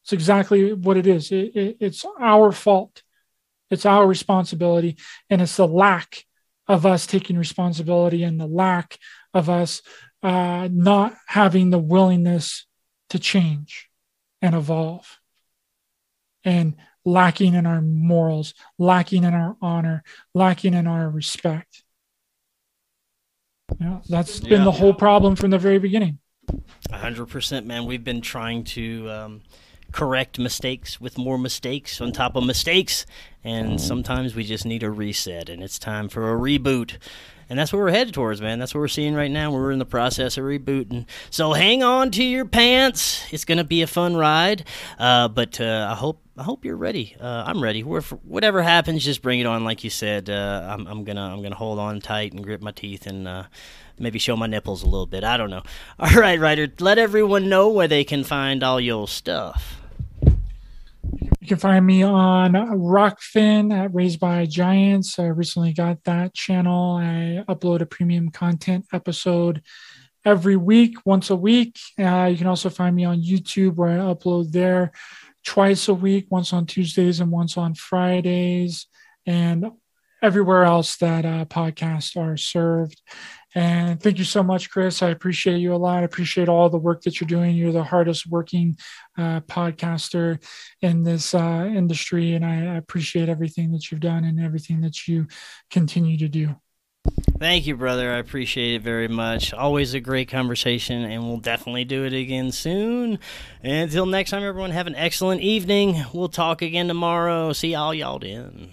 It's exactly what it is. It, it, it's our fault. It's our responsibility, and it's the lack of us taking responsibility and the lack of us uh, not having the willingness to change and evolve and lacking in our morals, lacking in our honor, lacking in our respect. Yeah, know, that's been the whole problem from the very beginning. 100%, man. We've been trying to um, correct mistakes with more mistakes on top of mistakes. And sometimes we just need a reset, and it's time for a reboot. And that's what we're headed towards, man. That's what we're seeing right now. We're in the process of rebooting. So hang on to your pants. It's going to be a fun ride. Uh, but uh, I hope I hope you're ready. Uh, I'm ready. whatever happens, just bring it on. Like you said, uh, I'm, I'm, gonna I'm gonna hold on tight and grip my teeth and uh, maybe show my nipples a little bit. I don't know. All right, Ryder. Let everyone know where they can find all your stuff. You can find me on Rokfin at Raised by Giants. I recently got that channel. I upload a premium content episode every week, once a week. Uh, you can also find me on YouTube where I upload there twice a week, once on Tuesdays and once on Fridays, and everywhere else that uh, podcasts are served. And thank you so much, Chris. I appreciate you a lot. I appreciate all the work that you're doing. You're the hardest working uh, podcaster in this uh, industry. And I appreciate everything that you've done and everything that you continue to do. Thank you, brother. I appreciate it very much. Always a great conversation, and we'll definitely do it again soon. And until next time, everyone, have an excellent evening. We'll talk again tomorrow. See all y'all then.